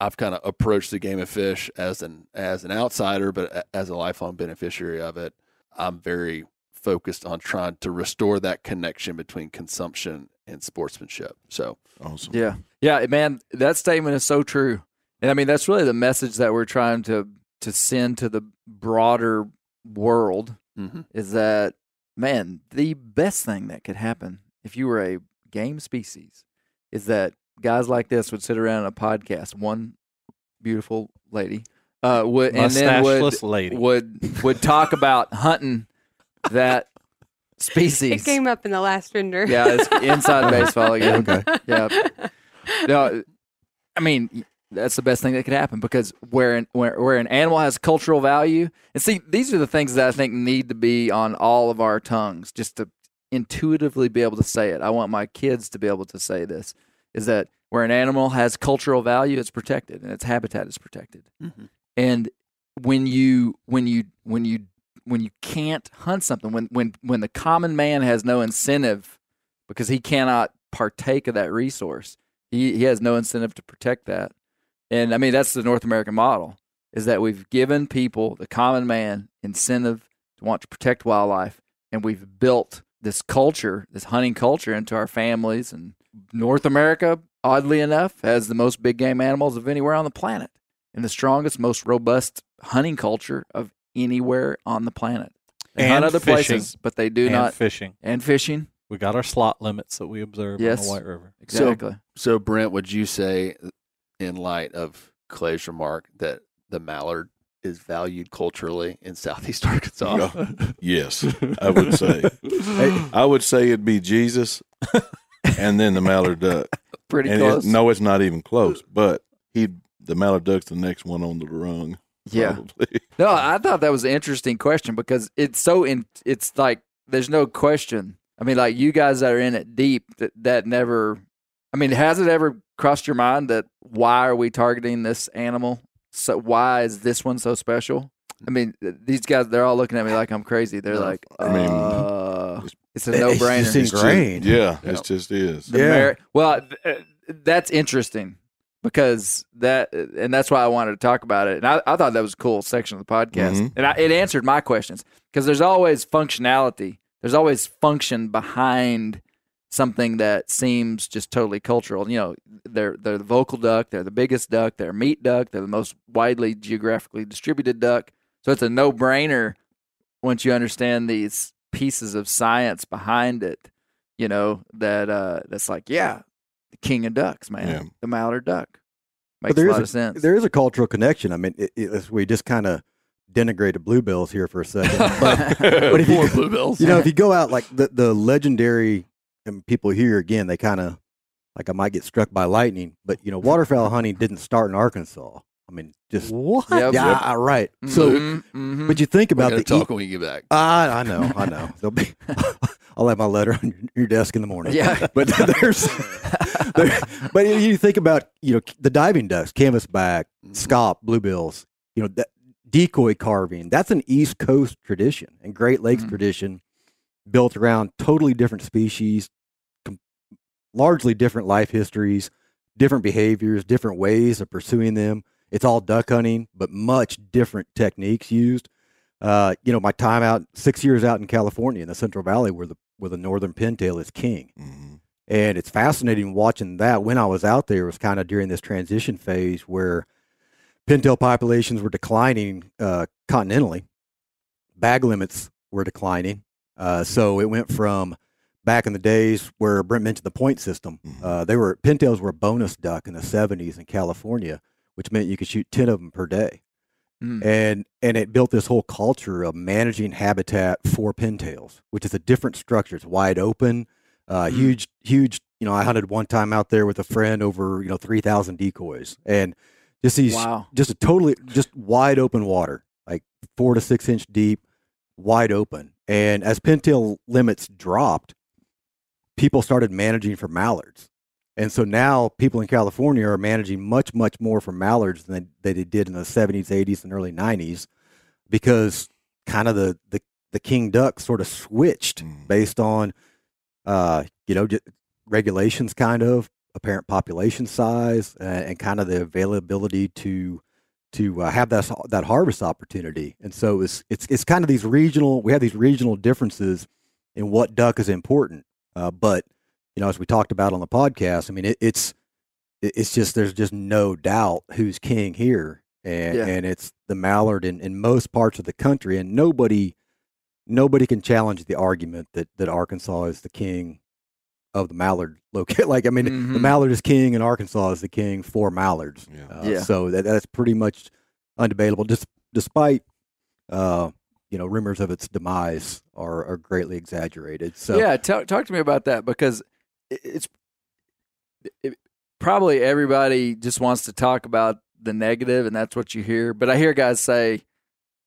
I've kind of approached the game and fish as an as an outsider, but as a lifelong beneficiary of it, I'm very focused on trying to restore that connection between consumption and sportsmanship. So Awesome. Yeah. Yeah, man, that statement is so true. And I mean, that's really the message that we're trying to to send to the broader world mhm. is that man, the best thing that could happen if you were a game species is that guys like this would sit around a podcast, one beautiful lady, uh, would and then would Mustacheless lady. would would talk about hunting that <laughs> species. It came up in the last render. Yeah, it's inside <laughs> baseball again. Okay. Yeah. No, I mean that's the best thing that could happen because where an, where where an animal has cultural value, and see these are the things that I think need to be on all of our tongues, just to intuitively be able to say it. I want my kids to be able to say this: is that where an animal has cultural value, it's protected and its habitat is protected. Mhm. And when you when you when you when you can't hunt something, when when when the common man has no incentive because he cannot partake of that resource, he he has no incentive to protect that. And I mean that's the North American model is that we've given people, the common man, incentive to want to protect wildlife, and we've built this culture, this hunting culture, into our families. And North America, oddly enough, has the most big game animals of anywhere on the planet, and the strongest, most robust hunting culture of anywhere on the planet. They And hunt other fishing. places, but they do and not. fishing. And fishing, We got our slot limits that we observe on the White River. exactly. So, Brent, would you say, in light of Clay's remark, that the mallard is valued culturally in Southeast <laughs> Arkansas? Yeah. Yes, I would say. <laughs> I would say it'd be Jesus, <laughs> and then the mallard duck. <laughs> Pretty and it- close. no, it's not even close. But he, the mallard duck's the next one on the rung. Yeah. probably. <laughs> No, I thought that was an interesting question because it's so in. It's like there's no question. I mean, like you guys that are in it deep, that that never. I mean, has it ever crossed your mind that why are we targeting this animal? So why is this one so special? I mean, these guys they're all looking at me like I'm crazy. They're like, I mean, uh, it's a no brainer. in- It's just- Ingrained. yeah, Yeah. it just is. The Yeah. Ameri- well, th- uh, that's interesting because that, and that's why I wanted to talk about it. And I, I thought that was a cool section of the podcast, Mhm. and I, it answered my questions because there's always functionality. There's always function behind something that seems just totally cultural. You know, they're they're the vocal duck, they're the biggest duck, they're a meat duck, they're the most widely geographically distributed duck. So it's a no brainer once you understand these pieces of science behind it. You know that uh, that's like yeah, the king of ducks, man, Yeah. the mallard duck But makes there a is lot a- of sense. There is a cultural connection. I mean, it, it, we just kind of denigrated bluebills here for a second. But, <laughs> but if you, Poor bluebills. you know, if you go out like the, the legendary and people here again, they kind of like I might get struck by lightning. But you know, waterfowl <laughs> hunting didn't start in Arkansas. I mean, just What? Yep. yeah, I- right. So, Mhm, mhm. but you think We're about the talk e- when you get back. I I know, I know. <laughs> There'll be. <laughs> I'll have my letter on your- your desk in the morning. Yeah. <laughs> but there's. there, but you think about you know the diving ducks, canvasback, scaup, bluebills. You know that decoy carving. That's an East Coast tradition and Great Lakes Mhm. tradition, built around totally different species, com- largely different life histories, different behaviors, different ways of pursuing them. It's all duck hunting, but much different techniques used. Uh, you know, my time out six years out in California in the Central Valley, where the where the northern pintail is king, Mhm. and it's fascinating watching that. When I was out there, it was kind of during this transition phase where pintail populations were declining uh, continentally, bag limits were declining. Uh, so it went from back in the days where Brent mentioned the point system. Uh, they were pintails were a bonus duck in the '70s in California, which meant you could shoot ten of them per day Mm. and and it built this whole culture of managing habitat for pintails, which is a different structure. It's wide open, uh, huge, huge. You know, I hunted one time out there with a friend over you know three thousand decoys, and just these, Wow. just a totally just wide open water, like four to six inch deep, wide open. And as pintail limits dropped, people started managing for mallards. And so now people in California are managing much, much more for mallards than they, they did in the 70s, 80s, and early 90s because kind of the, the, the king duck sort of switched Mm. based on, uh, you know, regulations, kind of apparent population size, uh, and kind of the availability to to uh, have that that harvest opportunity. And so it's it's it's kind of these regional. We have these regional differences in what duck is important, uh, but you know, as we talked about on the podcast, I mean, it, it's it's just there's just no doubt who's king here, and Yeah. and it's the mallard in, in most parts of the country, and nobody nobody can challenge the argument that that Arkansas is the king of the mallard <laughs> locate. Like I mean, the Mhm. mallard is king, and Arkansas is the king for mallards. Yeah. Uh, Yeah. So that, that's pretty much undebatable. Just despite uh, you know rumors of its demise are, are greatly exaggerated. So yeah, talk talk to me about that because it- it's it, probably everybody just wants to talk about the negative, and that's what you hear. But I hear guys say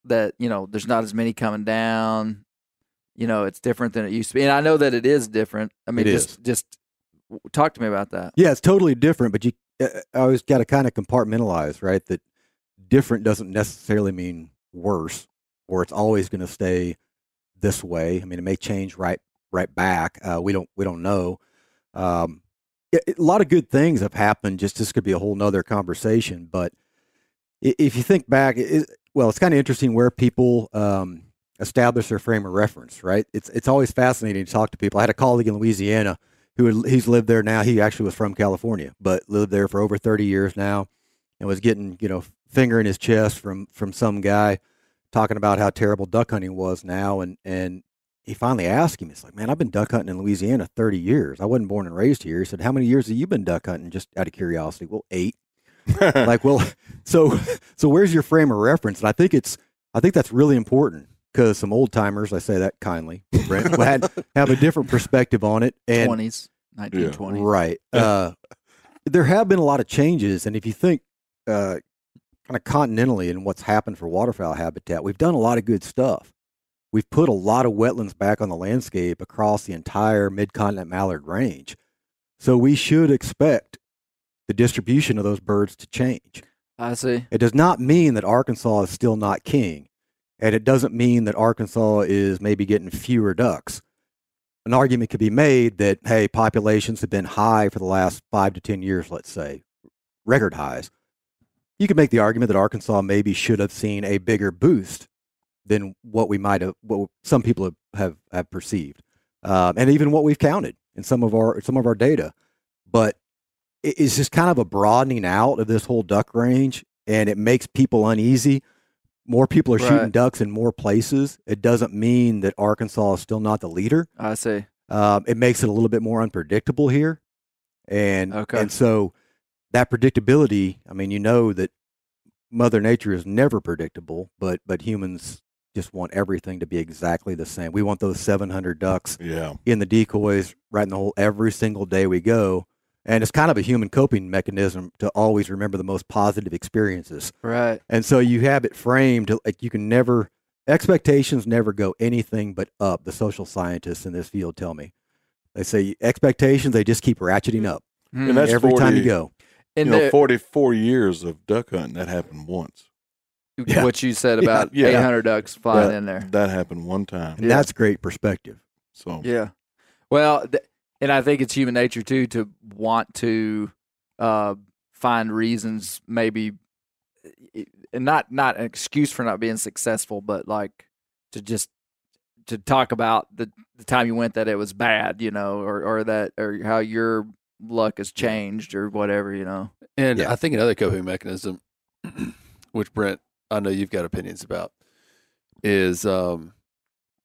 that you know there's not as many coming down. You know, it's different than it used to be, and I know that it is different. I mean, It just is. just Talk to me about that. Yeah, it's totally different, but you uh, I always got to kind of compartmentalize, right? That different doesn't necessarily mean worse, or it's always going to stay this way. I mean, it may change right right back. Uh, we don't we don't know. Um, it- it- a lot of good things have happened. Just this could be a whole nother conversation, but if you think back, it, well, it's kind of interesting where people um, establish their frame of reference, right? It's it's always fascinating to talk to people. I had a colleague in Louisiana who had, he's lived there now. He actually was from California, but lived there for over 30 years now, and was getting you know finger in his chest from from some guy talking about how terrible duck hunting was now, and and he finally asked him, he's like, man, I've been duck hunting in Louisiana 30 years. I wasn't born and raised here. He said, how many years have you been duck hunting? Just out of curiosity. Well, eight. <laughs> like, well, <laughs> so so where's your frame of reference? And I think it's I think that's really important because some old timers, I say that kindly, Brent, <laughs> had have a different perspective on it. And Twenties, nineteen twenty. Right. Uh, there have been a lot of changes, and if you think uh, kind of continentally in what's happened for waterfowl habitat, we've done a lot of good stuff. We've put a lot of wetlands back on the landscape across the entire mid-continent mallard range, so we should expect the distribution of those birds to change. I see. It does not mean that Arkansas is still not king, and it doesn't mean that Arkansas is maybe getting fewer ducks. An argument could be made that hey, populations have been high for the last five to ten years, let's say, record highs. You could make the argument that Arkansas maybe should have seen a bigger boost than what we might have, what some people have have, have perceived, um, and even what we've counted in some of our some of our data. But it- it's just kind of a broadening out of this whole duck range, and it makes people uneasy. More people are shooting ducks in more places. It doesn't mean that Arkansas is still not the leader. I see. Um, it makes it a little bit more unpredictable here, and Okay. and so that predictability. I mean, you know that Mother Nature is never predictable, but but humans just want everything to be exactly the same. We want those 700 ducks Yeah. in the decoys right in the hole every single day we go. And it's kind of a human coping mechanism to always remember the most positive experiences. Right. And so you have it framed like you can never expectations never go anything but up. The social scientists in this field tell me. They say expectations they just keep ratcheting up Hmm. And that's every 40, time you go. You know, 44 years of duck hunting, that happened once. Yeah. what you said <laughs> about yeah. 800 ducks flying that, in there. That happened one time. And that's great perspective. So Yeah. Well, th- and I think it's human nature too to want to uh, find reasons, maybe, eh, and not not an excuse for not being successful, but like to just to talk about the the time you went that it was bad, you know, or or that or how your luck has changed or whatever, you know. And Yeah. I think another coping mechanism, <clears throat> which Brent, I know you've got opinions about, is um,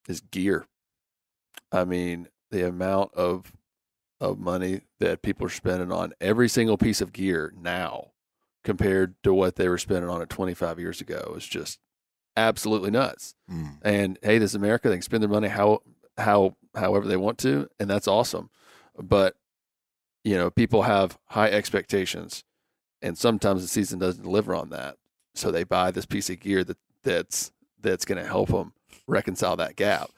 is gear. I mean, the amount of of money that people are spending on every single piece of gear now, compared to what they were spending on it 25 years ago, is just absolutely nuts. mm, And hey, this is America; they can spend their money how how however they want to, and that's awesome. But you know, people have high expectations, and sometimes the season doesn't deliver on that. So they buy this piece of gear that that's that's going to help them reconcile that gap.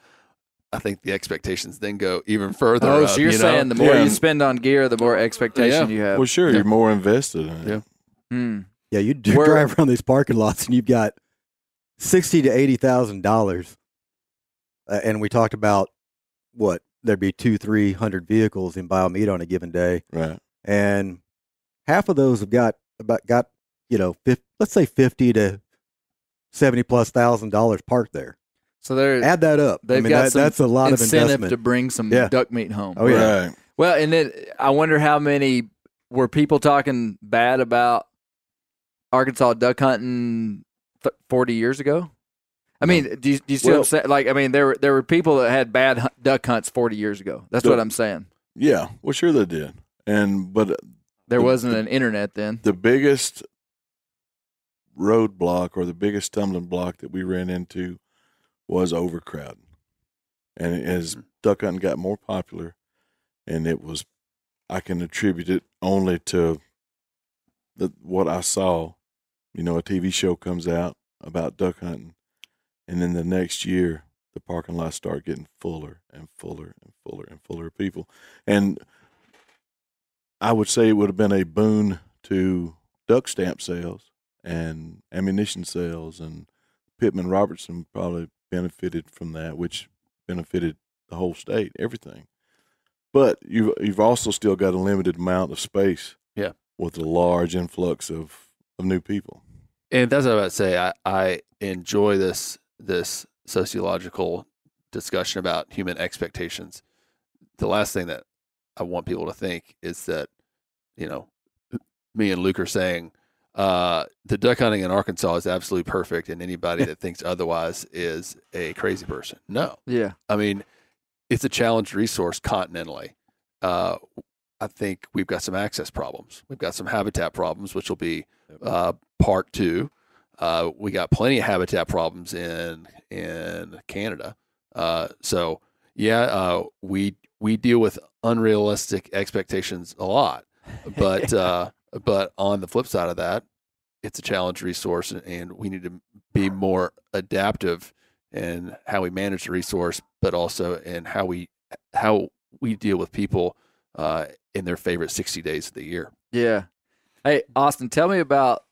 I think the expectations then go even further. Oh, up, so you're you know? saying the more Yeah. you spend on gear, the more expectation Yeah. you have. well, sure, you're more invested in it. Yeah. Hmm. Yeah, you do Where- drive around these parking lots and you've got sixty to eighty thousand dollars, uh, and we talked about what there'd be two, three hundred vehicles in Bayou Meto on a given day, Right. and half of those have got about got you know, fif- let's say fifty to seventy plus thousand dollars parked there. So they're Add that up. They've mean, got that, some that's a lot of incentive investment. to bring some Yeah. duck meat home. Oh, yeah. Right. Well, and then I wonder how many were people talking bad about Arkansas duck hunting th- forty years ago. I mean, do you, do you see what I'm saying? Like, I mean, there were there were people that had bad hunt, duck hunts forty years ago. That's The- what I'm saying. Yeah. Well, sure they did. And but There the- wasn't the- an internet then. the biggest roadblock or the biggest stumbling block that we ran into was overcrowding. And as mm-hmm. duck hunting got more popular, and it was, I can attribute it only to the what I saw. You know, a TV show comes out about duck hunting, and then the next year the parking lots start getting fuller and fuller and fuller and fuller of people. And I would say it would have been a boon to duck stamp sales and ammunition sales, and Pittman Robertson probably benefited from that, which benefited the whole state, everything. But you've you've also still got a limited amount of space. Yeah. With a large influx of, of new people. And that's what I was about to say. I, I enjoy this this sociological discussion about human expectations. The last thing that I want people to think is that, you know, me and Luke are saying uh, the duck hunting in Arkansas is absolutely perfect, and anybody that thinks otherwise is a crazy person. No, Yeah. I mean, it's a challenged resource continentally. Uh, I think we've got some access problems. We've got some habitat problems, which will be uh, part two. Uh, we got plenty of habitat problems in in Canada. Uh, so yeah, uh, we we deal with unrealistic expectations a lot, but <laughs> uh, but on the flip side of that, it's a challenge resource, and, we need to be more adaptive in how we manage the resource, but also in how we how we deal with people uh, in their favorite sixty days of the year. Yeah. Hey, Austin, tell me about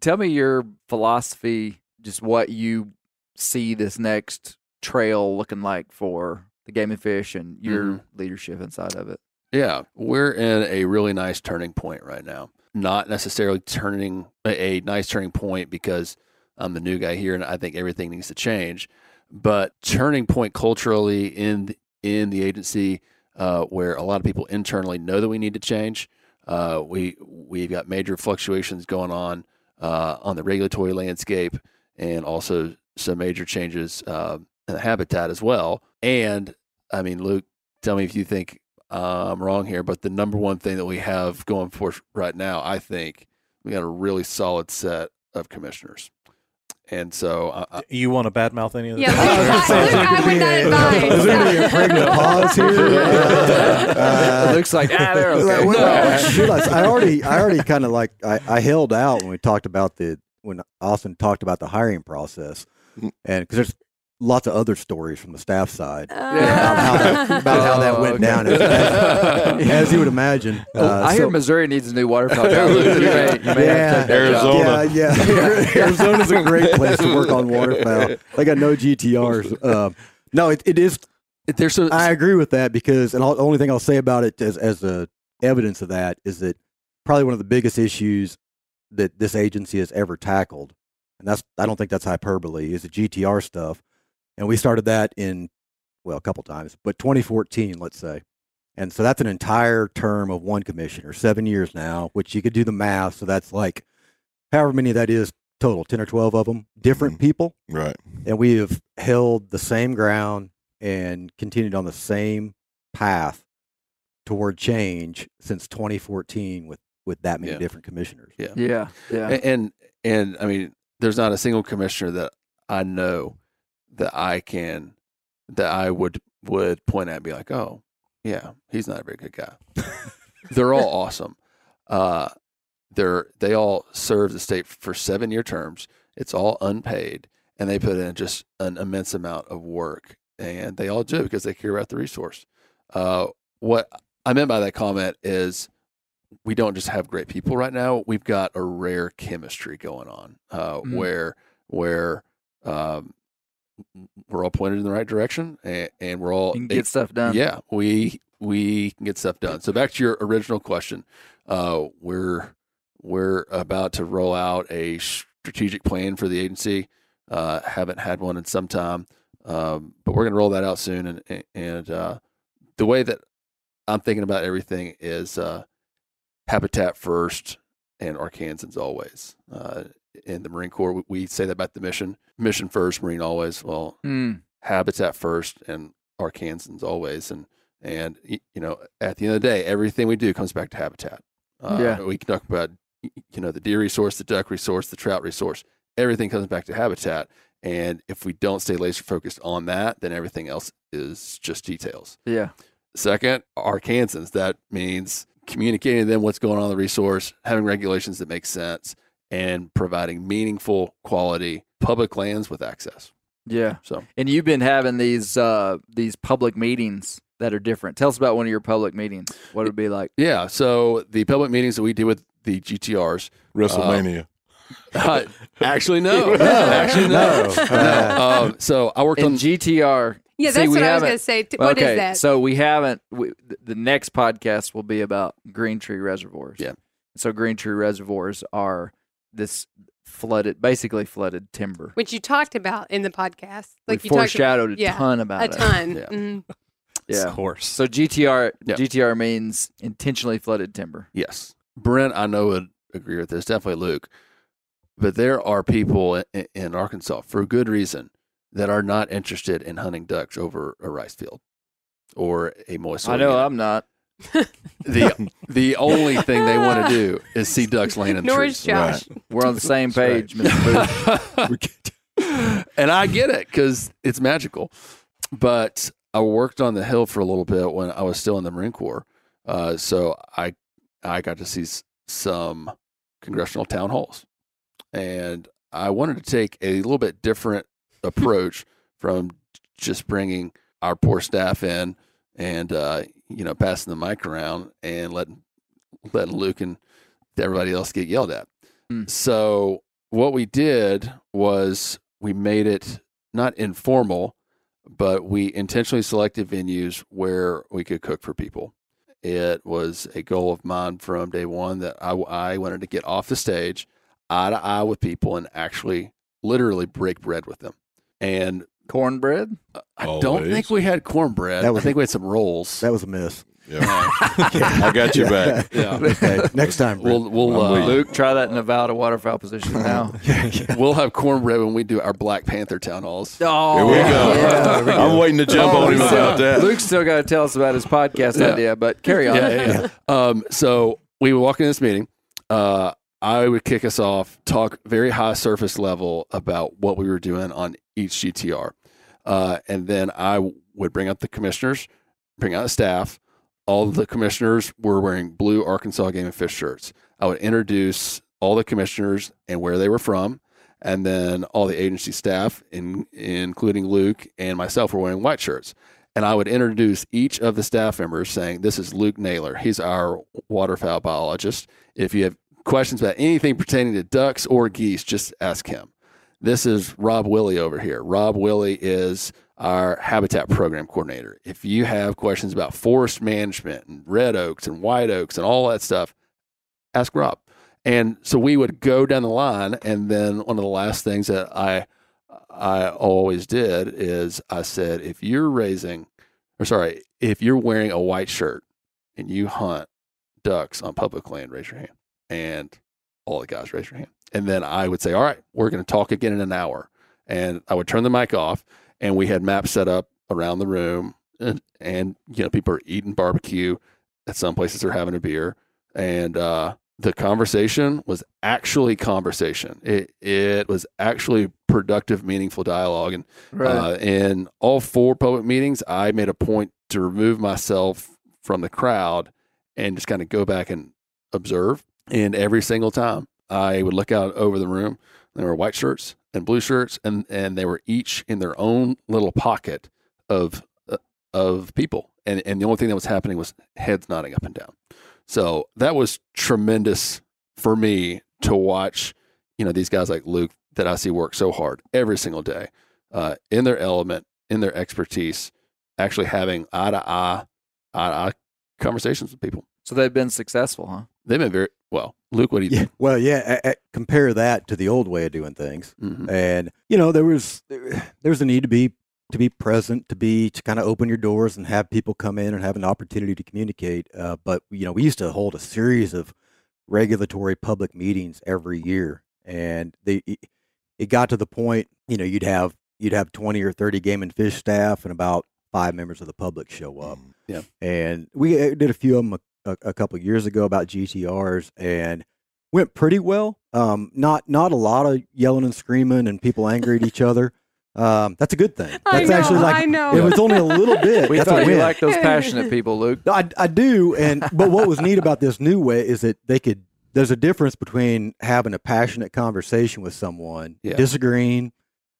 tell me your philosophy, just what you see this next trail looking like for the game and fish and your Mhm. leadership inside of it. Yeah, we're in a really nice turning point right now. Not necessarily turning a, nice turning point because I'm the new guy here and I think everything needs to change, but turning point culturally in the, in the agency uh, where a lot of people internally know that we need to change. Uh, we we've got major fluctuations going on uh, on the regulatory landscape and also some major changes uh, in the habitat as well. And I mean, Luke, tell me if you think uh, I'm wrong here, but the number one thing that we have going for right now, I think we got a really solid set of commissioners. And so, I, I, You want to badmouth any of this? Yeah, Luke, I, Luke, I would not advise. Is there gonna be a pregnant pause here? <laughs> Uh, it looks like ah, they're okay. well, shoot, I, I already, I already kind of like, I, I held out when we talked about the when Austin talked about the hiring process, and because there's lots of other stories from the staff side about, how that, about <laughs> how that went Oh, okay. down, as, as, <laughs> as you would imagine. Oh, Uh, I hear Missouri needs a new waterfowl guy. Luke. <laughs> You may, you may have to take that job. Arizona. Yeah, yeah. Arizona's a great place to work on waterfowl. They got no GTRs. Um, no, it, it is. there's so, I agree with that because, and I'll, the only thing I'll say about it as as a evidence of that is that probably one of the biggest issues that this agency has ever tackled, and that's I don't think that's hyperbole, is the GTR stuff, and we started that in well a couple times, but 2014, let's say. And so that's an entire term of one commissioner, seven years now, which you could do the math. So that's like however many that is total, 10 or 12 of them, different mm-hmm. people. Right. And we have held the same ground and continued on the same path toward change since 2014 with, with that many Yeah. different commissioners. yeah. Yeah, yeah. And, and and I mean, there's not a single commissioner that I know that I can that I would would point at and be like, oh, yeah, he's not a very good guy. they're all awesome. Uh, they're they all serve the state for seven year terms. It's all unpaid, and they put in just an immense amount of work, and they all do it because they care about the resource. Uh, what I meant by that comment is we don't just have great people right now. We've got a rare chemistry going on uh, Mm. where where um, we're all pointed in the right direction and, and we're all get stuff done. yeah, we we can get stuff done. So back to your original question, uh, we're we're about to roll out a strategic plan for the agency. Uh, haven't had one in some time, um, but we're going to roll that out soon. And and uh, the way that I'm thinking about everything is uh, habitat first and Arkansans always. In the Marine Corps, we, say that about the mission: mission first, Marine always. Well, Mm. habitat first and Arkansans always. And and you know, at the end of the day, everything we do comes back to habitat. Uh, Yeah. we can talk about you know the deer resource, the duck resource, the trout resource. Everything comes back to habitat. And if we don't stay laser focused on that, then everything else is just details. Yeah. Second, Arkansans. That means communicating to them what's going on in the resource, having regulations that make sense, and providing meaningful, quality public lands with access. Yeah. So And you've been having these uh these public meetings that are different. Tell us about one of your public meetings. What it would be like. yeah, so the public meetings that we do with the GTRs. WrestleMania. Uh, actually, <laughs> no. actually, no. no. Um, so I worked In on GTR. Yeah, that's we what I was going to say. T- What is okay, that? so we haven't. We, the next podcast will be about Green Tree reservoirs. Yeah. So Green Tree reservoirs are this flooded, basically flooded timber. Which you talked about in the podcast. Like we you talked foreshadowed a yeah, ton about a it. ton. Yeah. Mhm. Yeah. horse. So GTR Yeah. GTR means intentionally flooded timber. Yes. Brent, I know would agree with this. Definitely Luke. But there are people in, in Arkansas, for a good reason, that are not interested in hunting ducks over a rice field or a moist I know. I'm not. The the only thing they want to do is see ducks laying in the Nor trees. is Josh. We're on the same page, Mr. Booth. <laughs> and I get it because it's magical. But I worked on the hill for a little bit when I was still in the Marine Corps, uh, so I I got to see s- some congressional town halls, and I wanted to take a little bit different approach from just bringing our poor staff in and uh, you know passing the mic around and letting letting Luke and everybody else get yelled at. Hmm. So what we did was we made it not informal, but we intentionally selected venues where we could cook for people. It was a goal of mine from day one that I, I wanted to get off the stage, eye to eye with people, and actually literally break bread with them. And Cornbread? I don't Always. think we had cornbread. That was- I think we had some rolls. That was a miss. Yeah. <laughs> I got you back. <laughs> yeah. Okay, next time. Brent. We'll we'll uh. Luke, try that in Nevada waterfowl position <laughs> now. we'll have cornbread when we do our Black Panther town halls. Oh, Here we go. yeah. I'm waiting to jump Oh, on him about that. Luke's still got to tell us about his podcast Yeah. idea, but carry on. Yeah, yeah, yeah. um, so we would walk in this meeting. Uh, I would kick us off, talk very high surface level about what we were doing on each GTR. Uh, and then I would bring out the commissioners, bring out the staff. All the commissioners were wearing blue Arkansas Game and Fish shirts. I would introduce all the commissioners and where they were from. And then all the agency staff, in, including Luke and myself, were wearing white shirts and I would introduce each of the staff members saying, This is Luke Naylor. He's our waterfowl biologist. If you have questions about anything pertaining to ducks or geese, just ask him. This is Rob Willie over here. Rob Willie is our habitat program coordinator. If you have questions about forest management and red oaks and white oaks and all that stuff, ask Rob. And so we would go down the line, and then one of the last things that I I always did is I said, if you're raising, or sorry, if you're wearing a white shirt and you hunt ducks on public land, raise your hand. And all the guys raise your hand. And then I would say, all right, we're going to talk again in an hour. And I would turn the mic off, and we had maps set up around the room, and, and you know, people are eating barbecue. At some places, they're having a beer, and uh, the conversation was actually conversation. It it was actually productive, meaningful dialogue, and Right. uh, in all four public meetings, I made a point to remove myself from the crowd and just kind of go back and observe. And every single time, I would look out over the room. There were white shirts and blue shirts, and and they were each in their own little pocket of uh, of people. And and the only thing that was happening was heads nodding up and down. So that was tremendous for me to watch. You know, these guys like Luke that I see work so hard every single day uh, in their element, in their expertise, actually having eye to eye, eye to eye conversations with people. So they've been successful, huh? They've been very well. Luke, what do you Yeah. think? Well, yeah. compare that to the old way of doing things, Mhm. and you know there was there, there's a need to be to be present, to be to kind of open your doors and have people come in and have an opportunity to communicate. Uh, but you know, we used to hold a series of regulatory public meetings every year, and they it- got to the point you know you'd have you'd have twenty or thirty game and fish staff and about five members of the public show up. Yeah. and we uh, did a few of them a, a, a couple of years ago about GTRs and went pretty well. Um, not not a lot of yelling and screaming and people angry at each other. Um, that's a good thing. I That's know, actually like I know. if it's only a little bit. We that's thought you win. liked those passionate people, Luke. I, I do, and but what was neat about this new way is that they could. There's a difference between having a passionate conversation with someone, Yeah. disagreeing,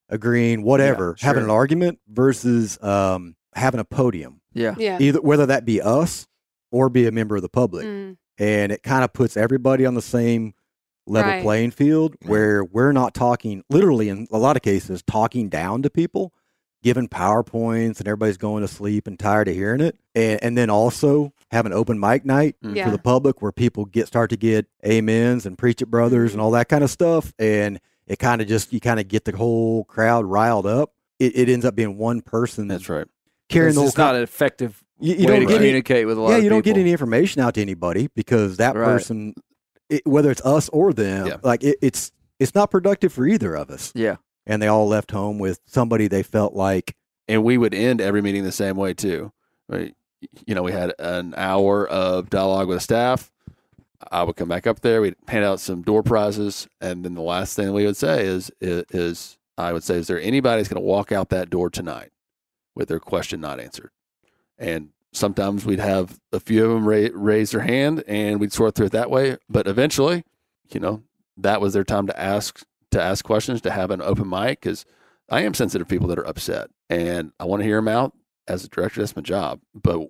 agreeing, whatever, Yeah, having an argument versus um, having a podium. Yeah. Yeah. Either whether that be us or be a member of the public, Mm. and it kind of puts everybody on the same level Right. playing field where we're not talking literally in a lot of cases talking down to people giving powerpoints and everybody's going to sleep and tired of hearing it and, and then also have an open mic night Yeah. for the public where people get start to get amens and preach it brothers and all that kind of stuff and it kind of just you kind of get the whole crowd riled up it, it ends up being one person That's right. carrying It's the whole just not an effective you, you don't get any, communicate with a lot yeah you don't get any information out to anybody because that Right. person it, whether it's us or them Yeah. like it, it's it's not productive for either of us Yeah. and they all left home with somebody they felt like and we would end every meeting the same way too. Right? You know, we had an hour of dialogue with staff. I would come back up there. We'd hand out some door prizes, and then the last thing we would say is is, is I would say, is there anybody that's going to walk out that door tonight with their question not answered? And sometimes we'd have a few of them ra- raise their hand, and we'd sort through it that way. But eventually, you know, that was their time to ask to ask questions, to have an open mic, because I am sensitive to people that are upset, and I want to hear them out. As a director, that's my job. But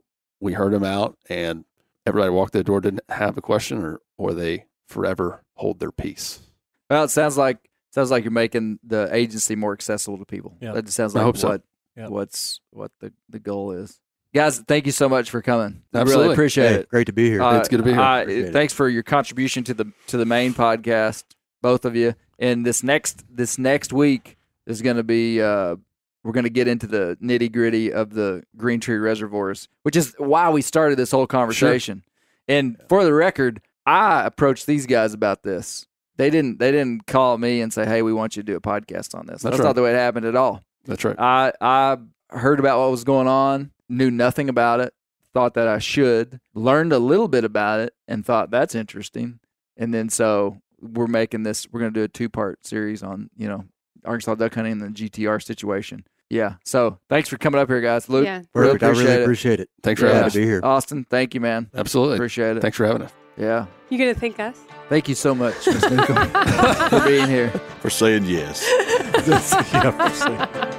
we heard them out, and everybody walked the door didn't have a question, or or they forever hold their peace. Well, it sounds like sounds like you're making the agency more accessible to people. Yeah. That just sounds I like hope so. what Yeah. what's what the, the goal is. Guys, thank you so much for coming. I really appreciate hey, it. great to be here Uh, It's good to be here. uh, Appreciate it. thanks for your contribution to the to the main podcast, both of you. And this next this next week is going to be uh, we're going to get into the nitty gritty of the Green Tree reservoirs, which is why we started this whole conversation. And for the record, I approached these guys about this. They didn't they didn't call me and say, "Hey, we want you to do a podcast on this." That's, That's right. not the way it happened at all. That's right. I I heard about what was going on, knew nothing about it, thought that I should, learned a little bit about it, and thought that's interesting. And then so we're making this. We're going to do a two part series on you know Arkansas duck hunting and the GTR situation. Yeah. So thanks for coming up here, guys. Luke, Yeah. really Perfect. I really it. appreciate it Thanks for Yeah. having glad us. to be here Austin, thank you, man. Absolutely. Appreciate it. Thanks for having us. Yeah. You gonna thank us? Thank you so much, Ms. Newcomb, <laughs> for being here. for saying yes. <laughs> yeah, for sure.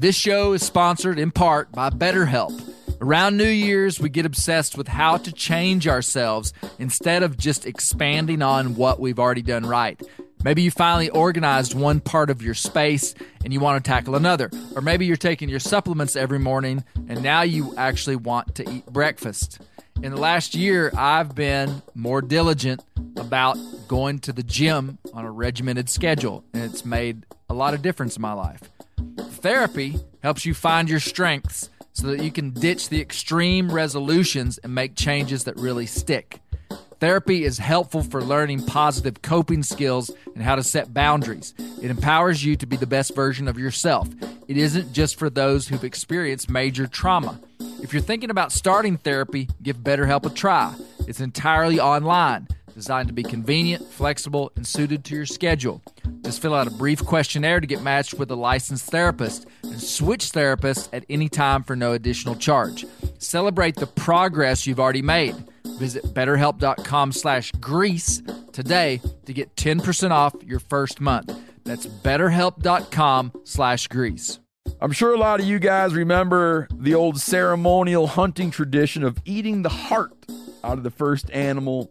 This show is sponsored in part by BetterHelp. Around New Year's, we get obsessed with how to change ourselves instead of just expanding on what we've already done right. Maybe you finally organized one part of your space and you want to tackle another. Or maybe you're taking your supplements every morning and now you actually want to eat breakfast. In the last year, I've been more diligent about going to the gym on a regimented schedule, and it's made a lot of difference in my life. Therapy helps you find your strengths so that you can ditch the extreme resolutions and make changes that really stick. Therapy is helpful for learning positive coping skills and how to set boundaries. It empowers you to be the best version of yourself. It isn't just for those who've experienced major trauma. If you're thinking about starting therapy, give BetterHelp a try. It's entirely online, designed to be convenient, flexible, and suited to your schedule. Just fill out a brief questionnaire to get matched with a licensed therapist and switch therapists at any time for no additional charge. Celebrate the progress you've already made. Visit betterhelp.com slash grease today to get 10% off your first month. That's betterhelp.com slash grease. I'm sure a lot of you guys remember the old ceremonial hunting tradition of eating the heart out of the first animal